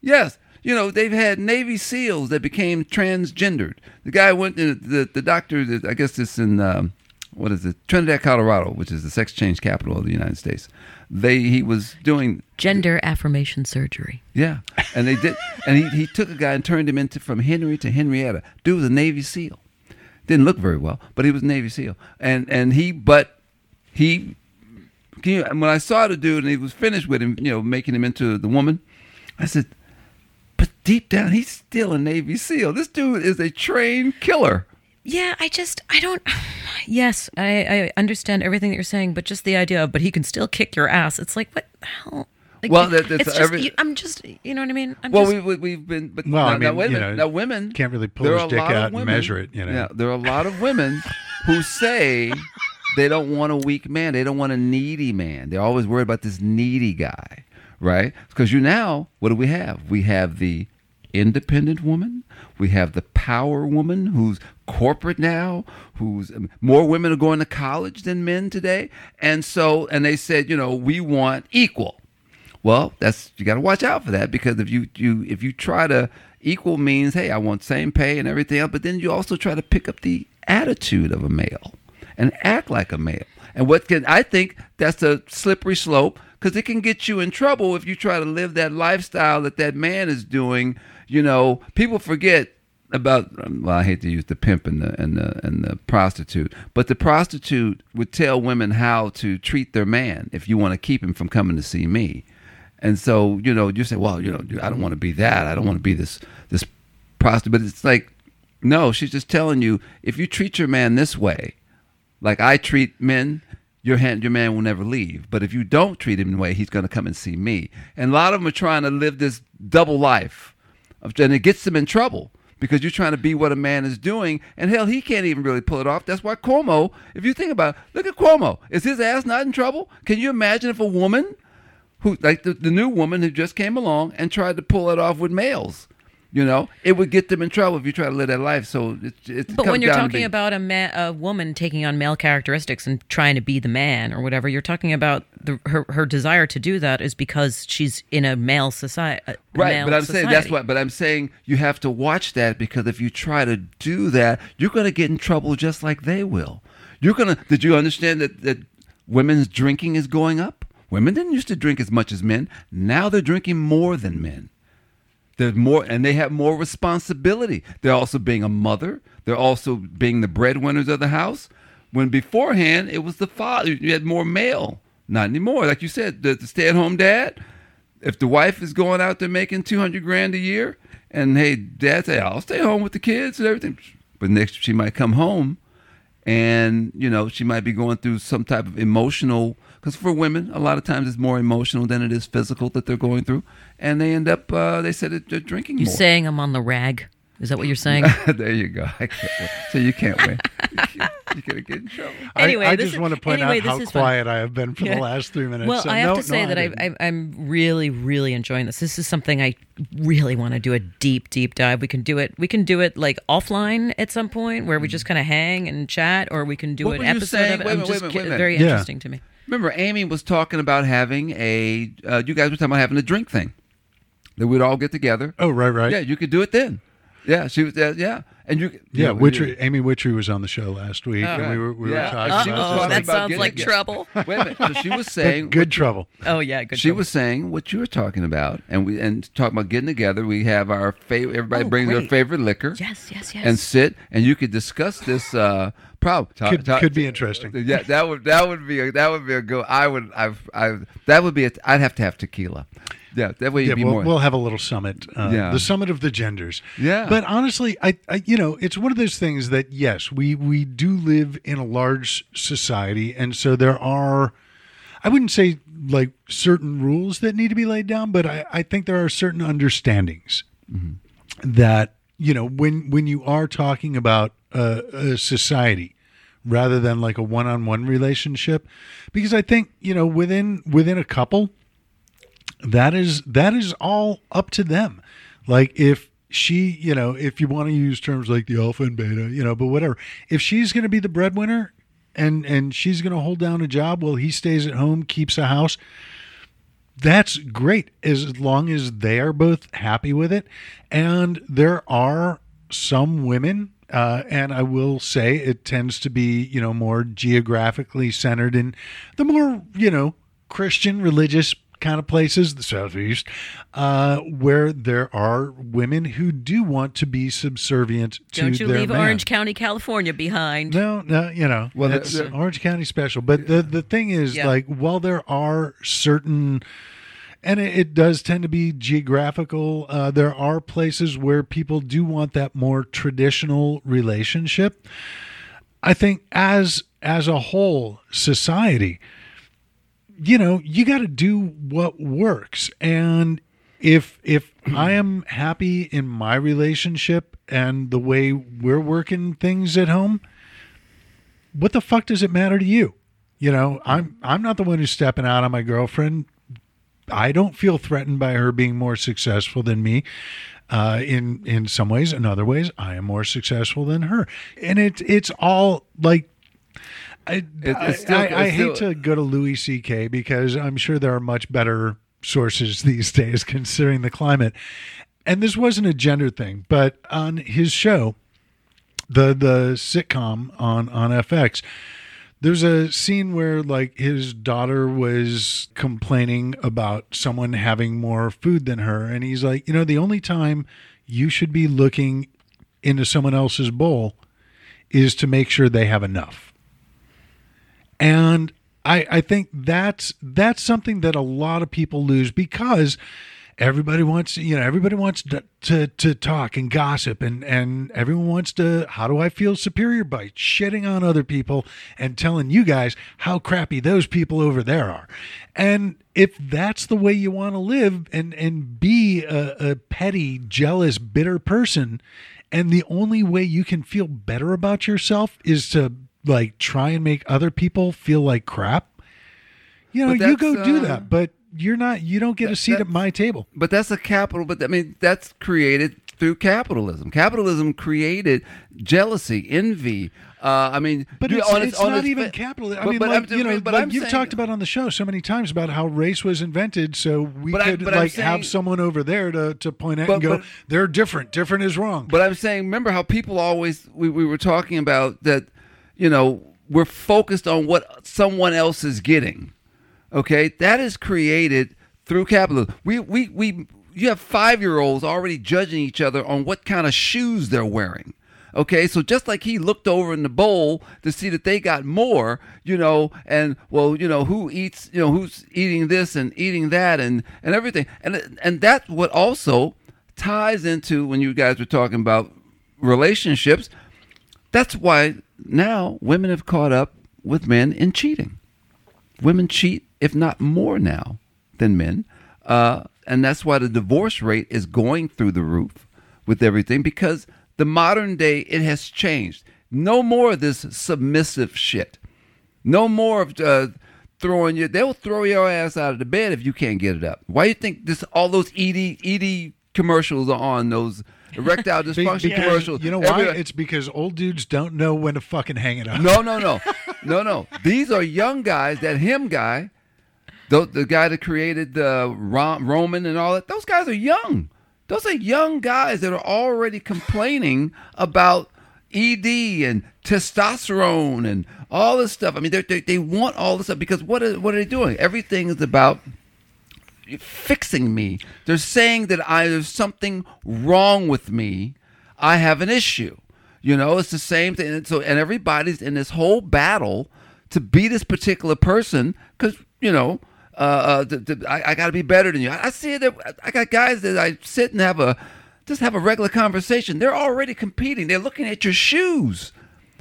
Yes. You know, they've had Navy SEALs that became transgendered. The guy went to the, the doctor, that- I guess it's in, um, what is it, Trinidad, Colorado, which is the sex change capital of the United States. They He was doing, Gender affirmation surgery. yeah. And they did, and he, he took a guy and turned him into from Henry to Henrietta. Dude was a Navy SEAL. Didn't look very well, but he was Navy SEAL. And, and he, but he, you, when I saw the dude and he was finished with him, you know, making him into the woman, I said, but deep down, he's still a Navy SEAL. This dude is a trained killer. Yeah, I just I don't. (sighs) Yes, I I understand everything that you're saying, but just the idea of but he can still kick your ass. It's like what the hell. Like, Well, that- that's it's just, every- you, I'm just, you know what I mean? I'm Well, just, we, we, we've been, but Well, now, I mean, wait a you know, now, women can't really pull his dick lot of out and measure it, you know. Yeah, there are a lot of women who say they don't want a weak man. They don't want a needy man. They're always worried about this needy guy, right? Because you now, what do we have? We have the independent woman. We have the power woman who's corporate now, who's um, more women are going to college than men today. And so, and they said, you know, we want equal. Well, that's you got to watch out for that because if you you if you try to equal means, hey, I want same pay and everything else, but then you also try to pick up the attitude of a male and act like a male. And what can I think that's a slippery slope because it can get you in trouble if you try to live that lifestyle that that man is doing. You know, people forget about um, well, I hate to use the pimp and the and the and the prostitute, but the prostitute would tell women how to treat their man if you want to keep him from coming to see me. And so, you know, you say, well, you know, I don't want to be that. I don't want to be this this prostitute. But it's like, no, she's just telling you if you treat your man this way, like I treat men, your hand, your man will never leave. But if you don't treat him a way, he's going to come and see me. And a lot of them are trying to live this double life, and it gets them in trouble because you're trying to be what a man is doing. And hell, he can't even really pull it off. That's why Cuomo, if you think about it, look at Cuomo. Is his ass not in trouble? Can you imagine if a woman who, like the, the new woman who just came along and tried to pull it off with males? You know, it would get them in trouble if you try to live that life. So it's. it But when you're talking about a ma- a woman taking on male characteristics and trying to be the man or whatever, you're talking about the, her her desire to do that is because she's in a male society. Right, but I'm saying that's what. But I'm saying you have to watch that because if you try to do that, you're going to get in trouble just like they will. You're gonna. Did you understand that that women's drinking is going up? Women didn't used to drink as much as men. Now they're drinking more than men. There's more, and they have more responsibility. They're also being a mother. They're also being the breadwinners of the house. When beforehand it was the father, you had more male. Not anymore. Like you said, the, the stay-at-home dad. If the wife is going out there making two hundred grand a year, and hey, dad say, "I'll stay home with the kids and everything," but next she might come home, and you know she might be going through some type of emotional because for women a lot of times it's more emotional than it is physical that they're going through and they end up uh, they said that they're drinking You more saying I'm on the rag? Is that what you're saying? (laughs) there you go I can't win. so you can't win (laughs) you're gonna get in trouble Anyway, I, this just is- want to point anyway, out how how is fun. quiet I have been for Yeah. the last three minutes. Well, So I have no- to say no, that I I, I'm really, really enjoying this. This is something I really want to do a deep, deep dive. We can do it. We can do it like offline at some point, where we just kind of hang and chat, or we can do What an episode saying? of it. Wait a I'm wait a just minute, wait a minute. very Yeah. interesting to me. remember amy was talking about having a uh, you guys were talking about having a drink thing that we'd all get together Oh, right, right. yeah you could do it then yeah she was uh, yeah and you Yeah, you know, Witchery, Amy Witchery was on the show last week, Oh. and we were we Yeah. were talking Uh-oh, about was talking that sounds getting like together. trouble. wait a minute so she was (laughs) saying good trouble. Oh yeah, good. she trouble. was saying what you were talking about, and we and talking about getting together. We have our favorite. Everybody Oh, brings their favorite liquor. Yes, yes, yes. And sit, and you could discuss this uh, problem. Ta- Could, ta- could be interesting. Yeah, that would that would be a, that would be a go. I would I've I that would be a, I'd have to have tequila. Yeah, that way you'd Yeah, be we'll, more. we'll have a little summit. Uh, Yeah. the summit of the genders. Yeah. But honestly, I, I, you know, it's one of those things that yes, we we do live in a large society, and so there are, I wouldn't say like certain rules that need to be laid down, but I, I think there are certain understandings that you know when when you are talking about a, a society rather than like a one-on-one relationship because i think you know within within a couple that is that is all up to them. Like if she you know if you want to use terms like the alpha and beta you know but whatever. If she's going to be the breadwinner and and she's going to hold down a job while he stays at home keeps a house that's great as long as they are both happy with it. And there are some women uh, and i will say it tends to be you know more geographically centered in the more you know christian religious kind of places the southeast uh, where there are women who do want to be subservient to Don't you their leave man. Orange County, California behind. No, no, you know, Well, well, the- it's the- Orange County special. But the the thing is, Yeah. like, while there are certain, and it, it does tend to be geographical, uh, there are places where people do want that more traditional relationship. I think as as a whole society, you know, you got to do what works. And if if (clears throat) I am happy in my relationship and the way we're working things at home, what the fuck does it matter to you? You know, I'm I'm not the one who's stepping out on my girlfriend. I don't feel threatened by her being more successful than me. Uh, in in some ways, in other ways, I am more successful than her, and it's it's all like. I, I, still- I, I hate to go to Louis C.K. because I'm sure there are much better sources (laughs) these days, considering the climate. And this wasn't a gender thing, but on his show, the the sitcom on on FX, there's a scene where like his daughter was complaining about someone having more food than her, and he's like, you know, the only time you should be looking into someone else's bowl is to make sure they have enough. And I, I think that's that's something that a lot of people lose because everybody wants you know everybody wants to, to to talk and gossip and and everyone wants to how do I feel superior by shitting on other people and telling you guys how crappy those people over there are. And if that's the way you want to live and and be a, a petty, jealous, bitter person, and the only way you can feel better about yourself is to like try and make other people feel like crap. You know, you go that's, do uh, that, but you're not. You don't get a seat at my table. But that's a capital. But I mean, that's created through capitalism. Capitalism created jealousy, envy. Uh, I mean, But it's, on it's on not its even fa- capital. I But- mean, but like, I'm- you know, but like I'm you've saying- talked about on the show so many times about how race was invented, so we could I'm like saying- have someone over there to, to point out and go, they're different. Different is wrong. But I'm saying, remember how people always we, we were talking about that, you know, we're focused on what someone else is getting. Okay, that is created through capitalism. We we we you have five year olds already judging each other on what kind of shoes they're wearing. Okay, so just like he looked over in the bowl to see that they got more, you know, and well, you know, who eats, you know, who's eating this and eating that and and everything, and and that's what also ties into when you guys were talking about relationships. That's why now women have caught up with men in cheating. Women cheat, if not more now than men. Uh, and that's why the divorce rate is going through the roof with everything because the modern day, it has changed. No more of this submissive shit. No more of uh, throwing you. They'll throw your ass out of the bed if you can't get it up. Why do you think this? All those ED ED commercials are on those erectile dysfunction because- commercials. You know why? Every- It's because old dudes don't know when to fucking hang it up. no, no, no, (laughs) no, no. These are young guys. That him guy, the, the guy that created the Roman and all that. Those guys are young. Those are young guys that are already complaining about ED and testosterone and all this stuff. I mean, they they they want all this stuff because what are, what are they doing? Everything is about fixing me. They're saying that I there's something wrong with me. I have an issue. You know, it's the same thing. And so, and everybody's in this whole battle to be this particular person because you know, uh, uh th- th- I, I got to be better than you. I, I see it. I got guys that I sit and have a just have a regular conversation. They're already competing. They're looking at your shoes.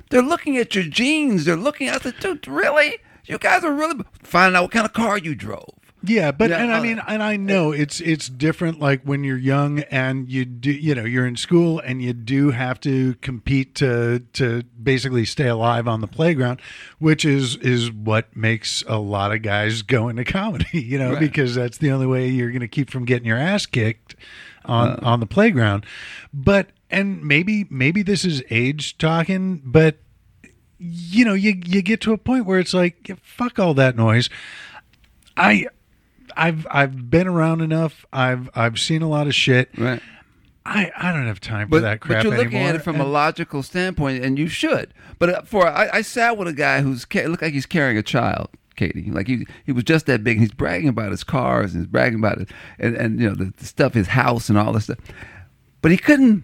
They're looking at your jeans. They're looking. I said, dude, really? You guys are really finding out what kind of car you drove. Yeah, but Yeah, and I uh, mean, and I know it's it's different. Like when you're young and you do, you know, you're in school and you do have to compete to to basically stay alive on the playground, which is is what makes a lot of guys go into comedy. (laughs) You know, Right. because that's the only way you're going to keep from getting your ass kicked on Uh. on the playground. But and maybe maybe this is age talking, but you know, you you get to a point where it's like, fuck all that noise. I I've I've been around enough. I've I've seen a lot of shit. Right. I, I don't have time for But, that crap but you're looking anymore. at it from a logical standpoint, and you should. But uh, for I, I sat with a guy who's looked like he's carrying a child, Katie. Like he he was just that big. and He's bragging about his cars and he's bragging about it, and and you know the, the stuff, his house and all this stuff. But he couldn't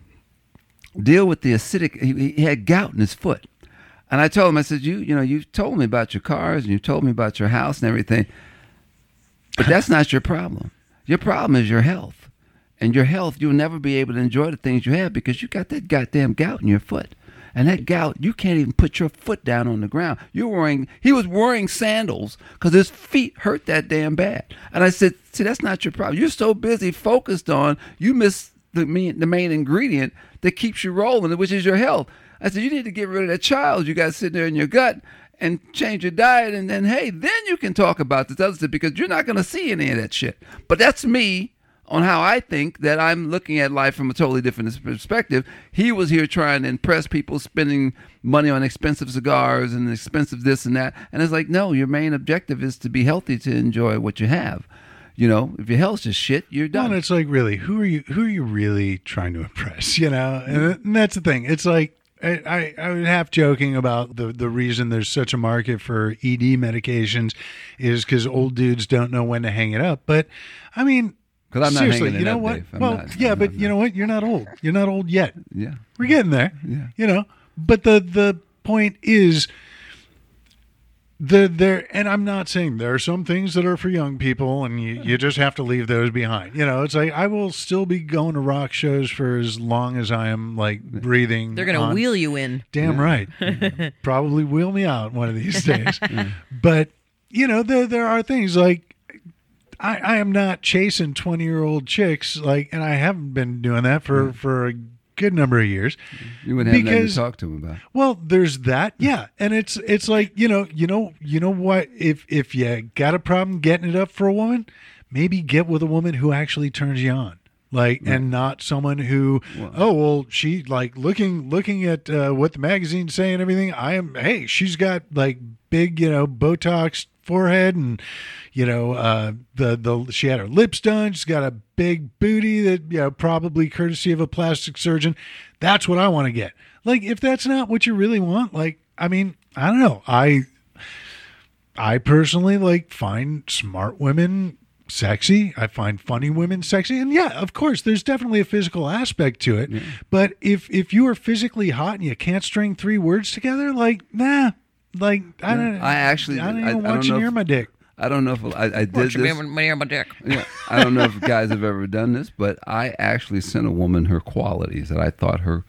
deal with the acidic. He, he had gout in his foot, and I told him, I said, you you know you've told me about your cars and you told me about your house and everything, but that's not your problem. Your problem is your health. And your health, you'll never be able to enjoy the things you have because you got that goddamn gout in your foot. And that gout, you can't even put your foot down on the ground. You're wearing, he was wearing sandals because his feet hurt that damn bad. And I said, see, that's not your problem. You're so busy focused on, you miss the main, the main ingredient that keeps you rolling, which is your health. I said, you need to get rid of that child you got sitting there in your gut and change your diet. And then, hey, then you can talk about this other stuff because you're not going to see any of that shit. But that's me on how I think that I'm looking at life from a totally different perspective. He was here trying to impress people, spending money on expensive cigars and expensive this and that. And it's like, no, your main objective is to be healthy to enjoy what you have. You know, if your health's just shit, you're Well, done. and it's like really, who are you? Who are you really trying to impress? You know, and that's the thing. It's like I, I, I was half joking about the the reason there's such a market for ED medications is because old dudes don't know when to hang it up. But I mean, because I'm not seriously, hanging it you know up, what? Dave. I'm well, not. yeah, I'm but not- you know what? You're not old. You're not old yet. yeah. We're getting there. Yeah. You know, but the the point is the there and I'm not saying there are some things that are for young people and you, you just have to leave those behind. You know, it's like I will still be going to rock shows for as long as I am like breathing. They're going to on- wheel you in. Damn right. (laughs) Probably wheel me out one of these (laughs) days. Mm. but you know, there there are things like I, I am not chasing twenty year old chicks like, and I haven't been doing that for mm. for a good number of years. You wouldn't have Because- to talk to him about. Well, there's that, yeah, and it's it's like you know you know you know what if if you got a problem getting it up for a woman, maybe get with a woman who actually turns you on. Like and not someone who oh well she like looking looking at uh, what the magazine's saying and everything I am hey she's got like big you know Botox forehead and you know uh, the the she had her lips done she's got a big booty that you know probably courtesy of a plastic surgeon that's what I want to get like if that's not what you really want like I mean I don't know I I personally like find smart women sexy. I find funny women sexy. And yeah, of course, there's definitely a physical aspect to it. But if if you are physically hot and you can't string three words together, like nah, like I don't. I actually- I don't I- even I want don't you know near if- my dick. I don't know if I, I did Watch me this. near my dick. Yeah, I don't know if (laughs) guys have ever done this, but I actually sent a woman her qualities that I thought her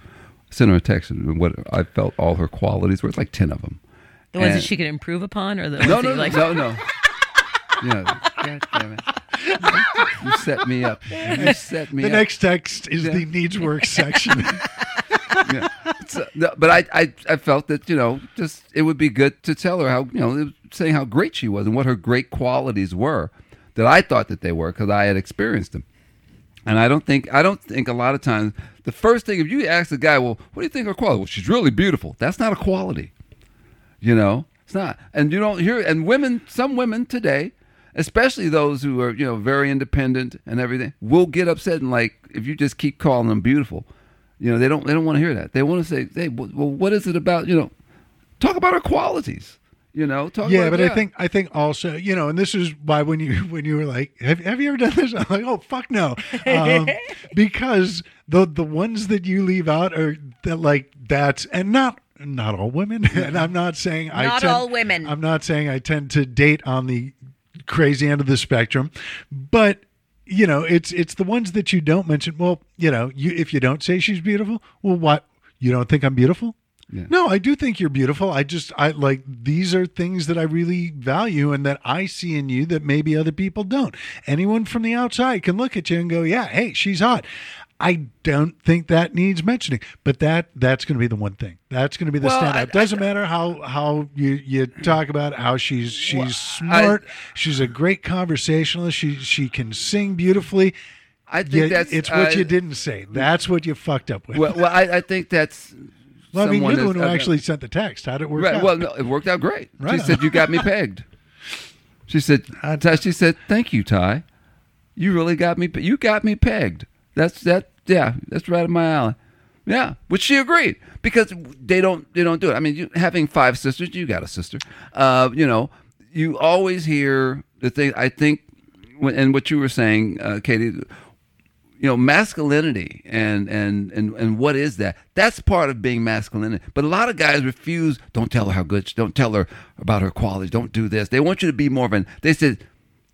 sent her a text and what I felt all her qualities were. It's like ten of them. The ones And- that she could improve upon, or the No, ones that no, you no, like? no, no. (laughs) Yeah, God damn it! You set me up. You set me The up. next text is Yeah. the needs work section. (laughs) yeah. So, but I, I, I felt that you know, just it would be good to tell her how you know, saying how great she was and what her great qualities were that I thought that they were because I had experienced them. And I don't think I don't think a lot of times the first thing if you ask a guy, well, what do you think her quality? Well, she's really beautiful. That's not a quality. You know, it's not. And you don't hear. And women, some women today, especially those who are you know very independent and everything, will get upset and like if you just keep calling them beautiful. You know, they don't they don't want to hear that. They want to say, hey, well, what is it about? You know, talk about our qualities. You know, talk yeah, about, but I think I think also you know, and this is why when you (laughs) when you were like, have, have you ever done this? (laughs) I'm like, oh fuck no, um, (laughs) because the the ones that you leave out are that like that's and not not all women, and I'm not saying I Not all women. I'm not saying I tend to date on the crazy end of the spectrum, but you know, it's it's the ones that you don't mention. Well, you know, you if you don't say she's beautiful, well, what you don't think I'm beautiful? Yeah. No, I do think you're beautiful. I just I like these are things that I really value and that I see in you that maybe other people don't. Anyone from the outside can look at you and go, "Yeah, hey, she's hot." I don't think that needs mentioning, but that that's going to be the one thing. That's going to be the Well, standout. I- It doesn't matter how how you you talk about how she's she's Well, smart. she's a great conversationalist. She she can sing beautifully. I think Yeah, that's it's what uh, you didn't say. That's what you fucked up with. Well, well I, I think that's. Well, I mean, someone you're the one who actually sent the text. How did it work Right. out? Well, no, it worked out great. Right she on. said, "You got me pegged." She said, I- "She said, thank you, Ty. You really got me. pe- You got me pegged. That's that. Yeah, that's right in my alley. Yeah, which she agreed because they don't they don't do it. I mean, you, having five sisters, you got a sister. Uh, you know, you always hear the thing. I think, and what you were saying, uh, Katie, you know masculinity and and and and what is that that's part of being masculine but a lot of guys refuse don't tell her how good she, don't tell her about her qualities don't do this they want you to be more of an they said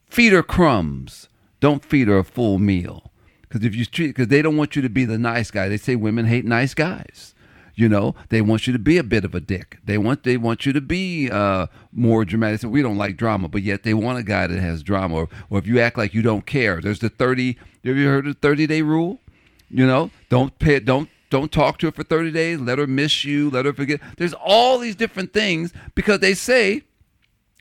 feed her crumbs don't feed her a full meal because if you treat because they don't want you to be the nice guy. They say women hate nice guys you know? They want you to be a bit of a dick. They want they want you to be uh, more dramatic. We don't like drama but yet they want a guy that has drama. Or, or if you act like you don't care there's the 30 have you heard of the 30 day rule? You know? Don't pay don't don't talk to her for 30 days. Let her miss you. Let her forget. There's all these different things because they say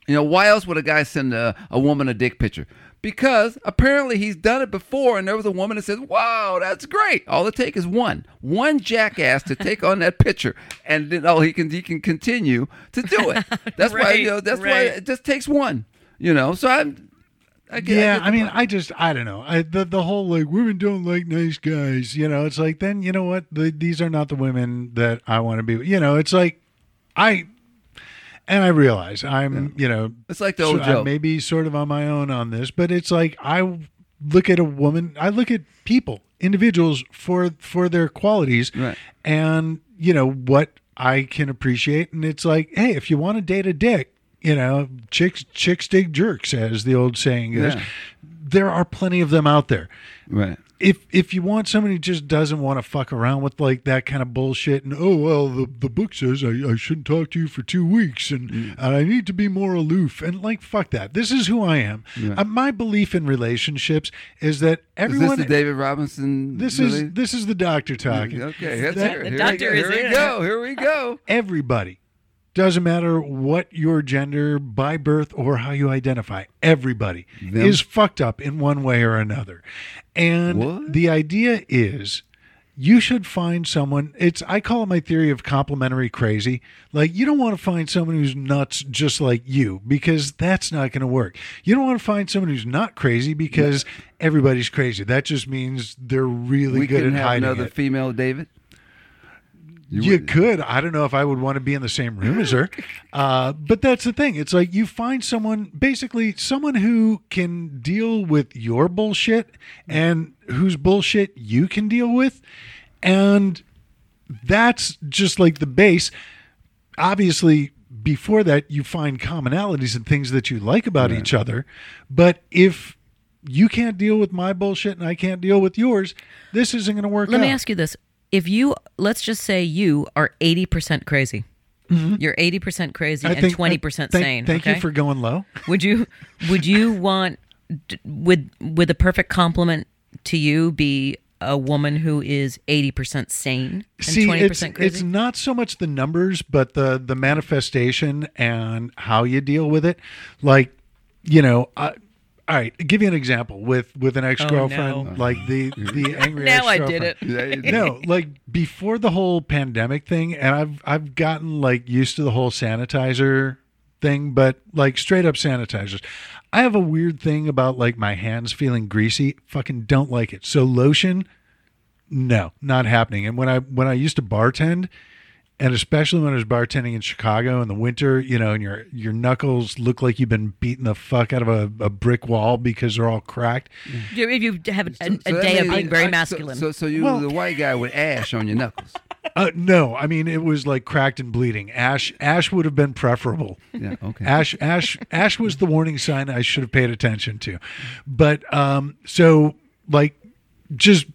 you know, why else would a guy send a, a woman a dick picture? Because apparently he's done it before, and there was a woman that says, "Wow, that's great." All it takes is one, one jackass to take on that picture, and then oh, he can he can continue to do it. (laughs) That's why Right, you know that's why right. it just takes one. You know, so I'm I get, yeah, get the I mean, point. I just, I don't know. I, the the whole like women don't like nice guys. You know, it's like then you know what? The, these are not the women that I want to be. You know, it's like I, and I realize I'm, you know, It's like the old so- I joke. may be sort of on my own on this, but it's like I look at a woman, I look at people, individuals for for their qualities, Right. and you know what I can appreciate, and it's like, hey, if you want to date a dick, you know, chicks chicks dig jerks, as the old saying goes. Yeah. There are plenty of them out there right. if if you want somebody who just doesn't want to fuck around with like that kind of bullshit and oh well the, the book says I, I shouldn't talk to you for two weeks and, Mm. and I need to be more aloof and like fuck that this is who I am Yeah. uh, my belief in relationships is that everyone this the David Robinson? this really? is this is the doctor talking Okay, let's That- hear it. The Here doctor we is go. Here we go. Here we go. everybody doesn't matter what your gender by birth or how you identify everybody Them? is fucked up in one way or another and What? the idea is you should find someone it's i call it my theory of complementary crazy like you don't want to find someone who's nuts just like you because that's not going to work you don't want to find someone who's not crazy because everybody's crazy that just means they're really we good couldn't at have hiding another it female David. You, would- could. I don't know if I would want to be in the same room as her. (laughs) Uh, but that's the thing. It's like you find someone, basically, someone who can deal with your bullshit and whose bullshit you can deal with. And that's just like the base. Obviously, before that, you find commonalities and things that you like about each other. But if you can't deal with my bullshit and I can't deal with yours, this isn't going to work Let out. me ask you this: If you, let's just say you are eighty percent crazy, you're eighty percent crazy Mm-hmm. I and think- twenty percent thank- sane. Thank okay? you for going low. Would you would you want would would the perfect compliment to you be a woman who is 80% sane and See, 20% it's crazy? it's not so much the numbers, but the the manifestation and how you deal with it. Like, you know, I, all right, give you an example with with an ex girlfriend, Oh, no. like the the (laughs) angry. now I did ex-girlfriend. it. Yeah, you did. no, like before the whole pandemic thing, and I've I've gotten like used to the whole sanitizer thing, but like straight up sanitizers. I have a weird thing about like my hands feeling greasy. Fucking don't like it. So lotion, no, not happening. And when I when I used to bartend, and especially when I was bartending in Chicago in the winter, you know, and your your knuckles look like you've been beating the fuck out of a, a brick wall because they're all cracked. You- if you have a, a, So that day of being very I- so- masculine. So, so, you Well- the white guy with ash on your knuckles. Uh, no, I mean it was like cracked and bleeding. Ash ash would have been preferable. Yeah, okay. Ash ash ash was the warning sign I should have paid attention to. But um so like just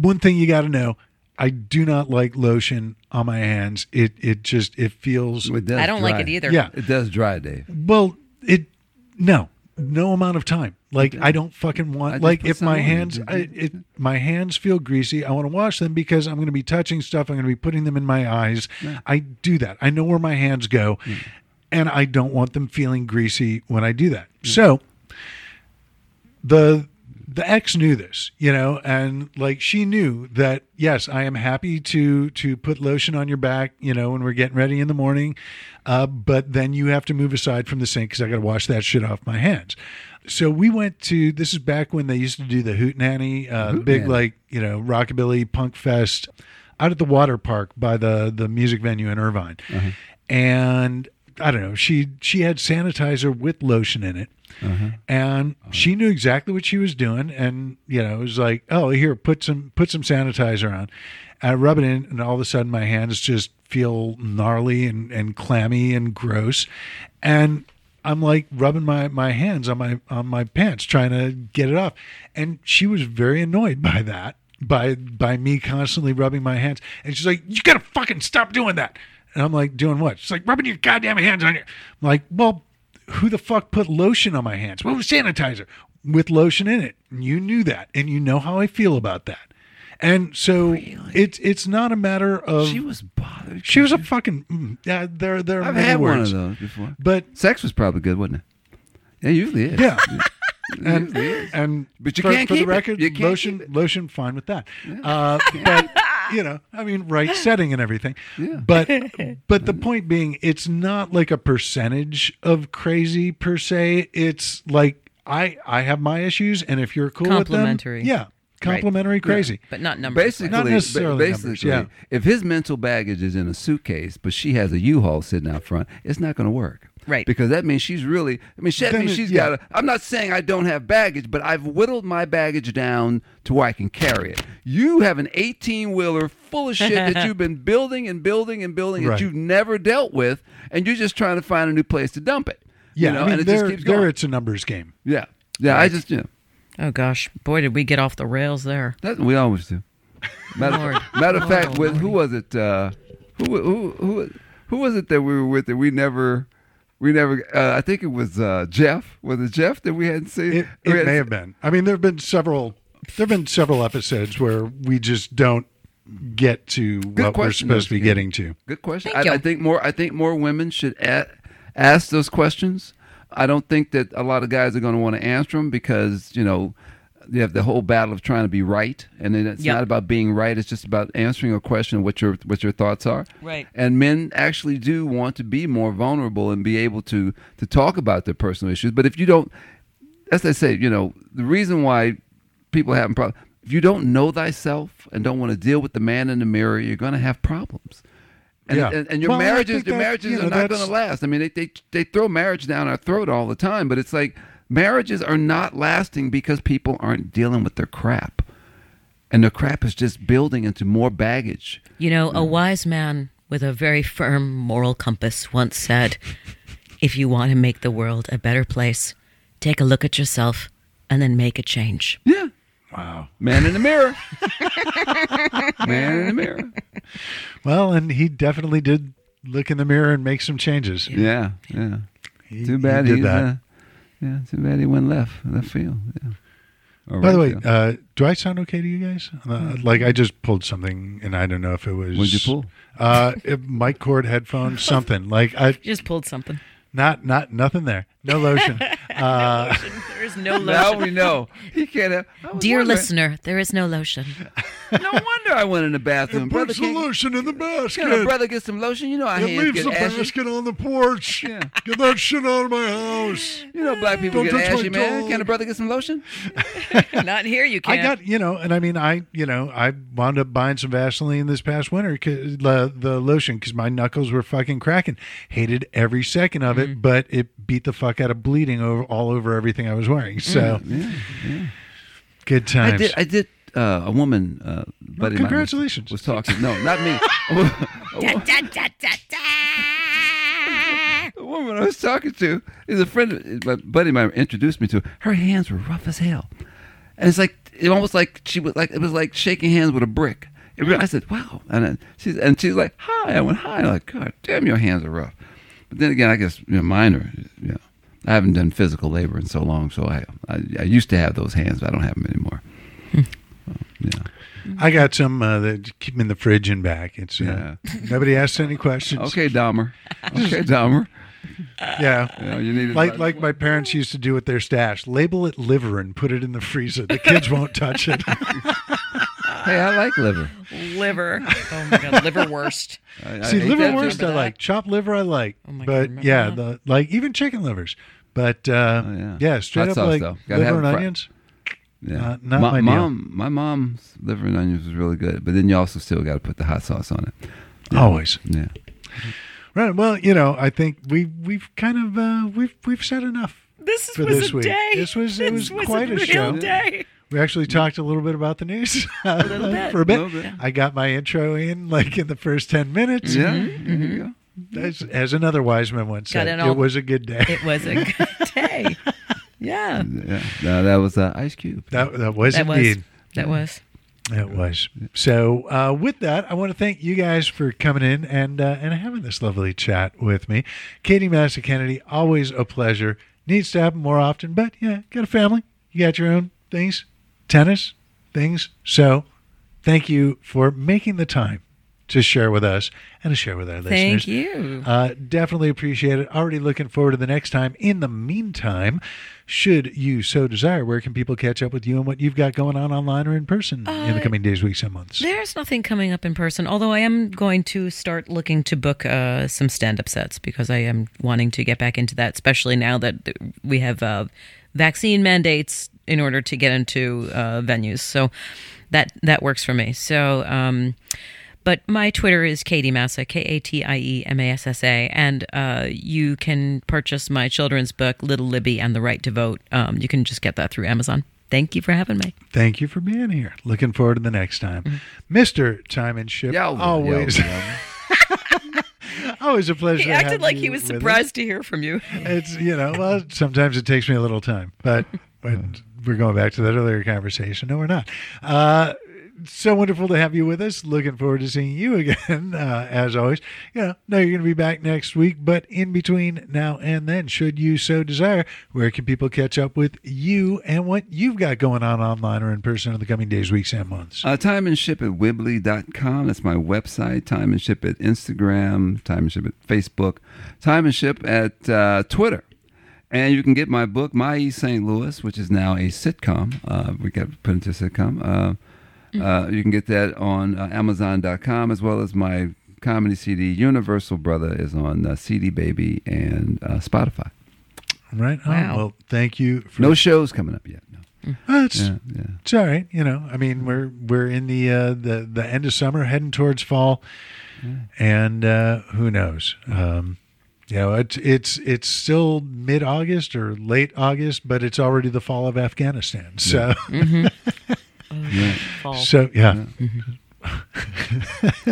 one thing you got to know, I do not like lotion on my hands. It it just it feels It does I don't like it either. yeah. It does dry, Dave. Well, it no, no amount of time. Like I don't fucking want. just Like if my hands, I, it my hands feel greasy. I want to wash them because I'm going to be touching stuff. I'm going to be putting them in my eyes. I do that. I know where my hands go, mm. and I don't want them feeling greasy when I do that. So the the ex knew this, you know, and like she knew that yes, I am happy to to put lotion on your back, you know, when we're getting ready in the morning, uh, but then you have to move aside from the sink because I got to wash that shit off my hands. So we went to this is back when they used to do the Hootenanny, uh, the big Hootenanny. like you know rockabilly punk fest out at the water park by the the music venue in Irvine, and I don't know she she had sanitizer with lotion in it Uh-huh. and she knew exactly what she was doing and you know it was like oh here put some put some sanitizer on. I rub it in and all of a sudden my hands just feel gnarly and, and clammy and gross. And i'm like rubbing my, my hands on my on my pants trying to get it off. And she was very annoyed (laughs) by that by by me constantly rubbing my hands. And she's like you gotta fucking stop doing that. And i'm like doing what? She's like rubbing your goddamn hands on your i'm like well who the fuck put lotion on my hands? It was sanitizer with lotion in it. And you knew that, and you know how I feel about that. And so it's it's not a matter of She was bothered. she was a fucking mm, yeah. There there are I've many had one of those before. but Sex was probably good, wasn't it? Yeah, it usually is. yeah. (laughs) It and and But you for, can't for the keep it. record, You can't lotion it. lotion fine with that. Uh, (laughs) but (laughs) you know, I mean, right setting and everything. Yeah. But (laughs) but the point being, it's not like a percentage of crazy per se. It's like I I have my issues, and if you're cool with them, Complimentary. yeah, complimentary, crazy. but not numbers. Basically, Not necessarily ba- numbers, basically, yeah. if his mental baggage is in a suitcase, but she has a U-Haul sitting out front, it's not going to work. Right. Because that means she's really. I mean, she, that means she's yeah. got. A, I'm not saying I don't have baggage, but I've whittled my baggage down to where I can carry it. You have an 18 wheeler full of shit that (laughs) you've been building and building and building Right. that you've never dealt with, and you're just trying to find a new place to dump it. Yeah, You know, I mean, and it there, just keeps going. there it's a numbers game. Yeah. Yeah. I just you know. oh gosh, boy, did we get off the rails there. That, we always do. Matter, Lord. matter of fact, Lord with who was it? Uh, who who who who was it that we were with that we never we never? Uh, I think it was uh, Jeff. Was it Jeff that we hadn't seen? It, it hadn't may seen- have been. I mean, there have been several. There have been several episodes where we just don't get to what we're supposed to be getting to. Good question. Thank I, I think more. I think more women should a- ask those questions. I don't think that a lot of guys are going to want to answer them because you know you have the whole battle of trying to be right, and then it's Yep. not about being right. It's just about answering a question, what your what your thoughts are. Right. And men actually do want to be more vulnerable and be able to to talk about their personal issues. But if you don't, as I say, you know, the reason why people have problems. If you don't know thyself and don't want to deal with the man in the mirror, you're going to have problems. And, Yeah. and, and your Well, marriages, your that, marriages you know, are not going to last. I mean, they, they they throw marriage down our throat all the time, but it's like marriages are not lasting because people aren't dealing with their crap, and their crap is just building into more baggage. You know, a wise man with a very firm moral compass once said, "If you want to make the world a better place, take a look at yourself and then make a change." Yeah, Wow. man in the mirror, (laughs) man in the mirror. Well, and he definitely did look in the mirror and make some changes. Yeah, yeah. He- Too bad he he's, did that. Uh, yeah, too bad he went left left field. Yeah. Or By the way, field. uh, do I sound okay to you guys? Uh, like I just pulled something, and I don't know if it was. What'd you pull? Uh, it- mic cord, headphones, something. Like I You just pulled something. Not not nothing there. No lotion. (laughs) Uh, There is no lotion. now we know he can't have. Dear wondering- listener, there is no lotion. (laughs) no wonder I went in the bathroom. brother, puts the can, lotion in the basket. can a brother get some lotion? You know our it hands leaves get the ashy. basket on the porch. Yeah. Get that shit out of my house. You know black people Don't get touch my ashy, man. dog. Can a brother get some lotion? (laughs) Not here. You can't. I got you know, and I mean, I you know, I wound up buying some Vaseline this past winter, 'cause- the the lotion, because my knuckles were fucking cracking. Hated every second of Mm-hmm. it, but it beat the fuck out of bleeding over all over everything I was wearing. So good times. I did. I did. Uh, a woman, uh, buddy of mine was- congratulations. was, talking. No, not me. (laughs) (laughs) The woman I was talking to is a friend. My buddy, of mine introduced me to. Her hands were rough as hell, and it's like it almost like she was like it was like shaking hands with a brick. I said, "Wow," and then she's and she's like, "Hi." I went, "Hi." I'm like, "God damn, your hands are rough." But then again, I guess you know, mine are. You know, I haven't done physical labor in so long, so I I, I used to have those hands, but I don't have them anymore. So, yeah. I got some uh, that keep them in the fridge and back. It's uh, nobody asked any questions. Okay, Dahmer. Okay, Dahmer. Yeah. You, know, you need Like like my parents used to do with their stash. Label it liver and put it in the freezer. The kids won't touch it. (laughs) Hey, I like liver. liver. (laughs) Oh my god, liverwurst. (laughs) I, I See, ate that liverwurst too. I like. Chopped liver I like. Oh my God, but remember yeah, that? the like even chicken livers. But uh, Oh, yeah. yeah. straight Hot up sauce, like though. Gotta have liver and it fried. onions. Yeah. Uh, not my my deal. mom, my mom's liver and onions was really good, but then you also still got to put the hot sauce on it. Always. Yeah. Right. Well, you know, I think we we've kind of uh, we've we've said enough. This For was this a week. day. This was- it This was quite a real show. day. We actually talked a little bit about the news (laughs) little bit. for a bit. Little bit. I got my intro in like in the first ten minutes. Yeah. There you go. As, as another wise man once Got said, it all- it was a good day. It was a good day. Yeah. (laughs) Yeah. No, that was uh, Ice Cube. that, that was That was. indeed. That was. It was. So, uh, with that, I want to thank you guys for coming in and uh, and having this lovely chat with me. Katie Massa Kennedy, always a pleasure. Needs to happen more often, but yeah, got a family. You got your own things, tennis things. So, thank you for making the time to share with us and to share with our listeners. Thank you. Uh, definitely appreciate it. Already looking forward to the next time. In the meantime, should you so desire, where can people catch up with you and what you've got going on online or in person in the Uh, coming days, weeks, and months? There's nothing coming up in person, although I am going to start looking to book uh, some stand up sets because I am wanting to get back into that, especially now that we have uh, vaccine mandates in order to get into uh, venues. So that that works for me. So. Um, but my Twitter is Katie Massa, K A T I E M A S S A, and uh, you can purchase my children's book, Little Libby and the Right to Vote. Um, you can just get that through Amazon. Thank you for having me. Thank you for being here. Looking forward to the next time. Mm-hmm. Mr. Time and Ship, Yeah, well, always, yeah, (laughs) always a pleasure. He to acted have like you he was with us. surprised to hear from you. It's you know, well, sometimes it takes me a little time, but (laughs) but we're going back to that earlier conversation. No, we're not. Uh, so wonderful to have you with us. Looking forward to seeing you (laughs) again, uh, as always. You know, know you're going to be back next week, but in between now and then, should you so desire, where can people catch up with you and what you've got going on online or in person in the coming days, weeks, and months? Uh, time and ship at wibbly.com. That's my website. Time and ship at Instagram. Time and ship at Facebook. Time and ship at uh, Twitter. And you can get my book, My East St. Louis, which is now a sitcom. Uh, we got put into a sitcom. Uh, uh, you can get that on uh, Amazon.com as well as my comedy CD, Universal Brother, is on uh, CD Baby and uh, Spotify. right. on. Wow. well, thank you. For No shows coming up yet. No. It's, Yeah, yeah. it's all right. You know, I mean, we're we're in the uh, the the end of summer, heading towards fall, and uh, who knows? Um, you know, it's it's it's still mid August or late August, but it's already the fall of Afghanistan. So (laughs) Fall. so yeah.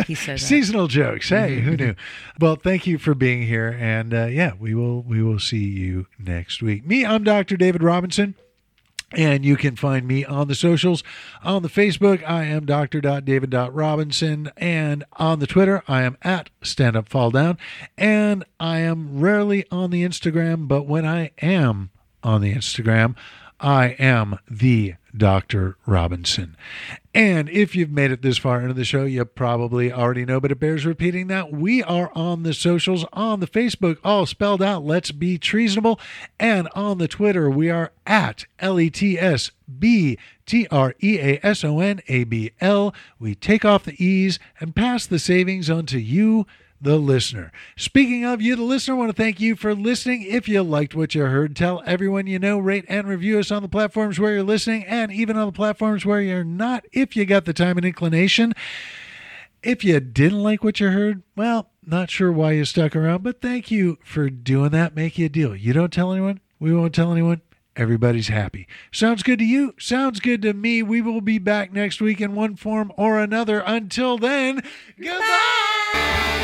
He said. (laughs) Seasonal jokes. Hey, who knew? Well, thank you for being here, and uh, yeah, we will we will see you next week. Me, I'm Dr. David Robinson. And you can find me on the socials. On the Facebook, I am dr.david.robinson. And on the Twitter, I am at Stand Up Fall Down. And I am rarely on the Instagram, but when I am on the Instagram, I am the Dr. Robinson. And if you've made it this far into the show, you probably already know, but it bears repeating that we are on the socials, on the Facebook, all spelled out, Let's Be Treasonable. And on the Twitter, we are at L E T S B T R E A S O N A B L. We take off the E's and pass the savings on to you the listener. Speaking of you, the listener, I want to thank you for listening. If you liked what you heard, tell everyone you know, rate and review us on the platforms where you're listening and even on the platforms where you're not, if you got the time and inclination. If you didn't like what you heard, well, not sure why you stuck around, but thank you for doing that. Make you a deal. You don't tell anyone, we won't tell anyone. Everybody's happy. Sounds good to you? Sounds good to me. We will be back next week in one form or another. Until then, goodbye.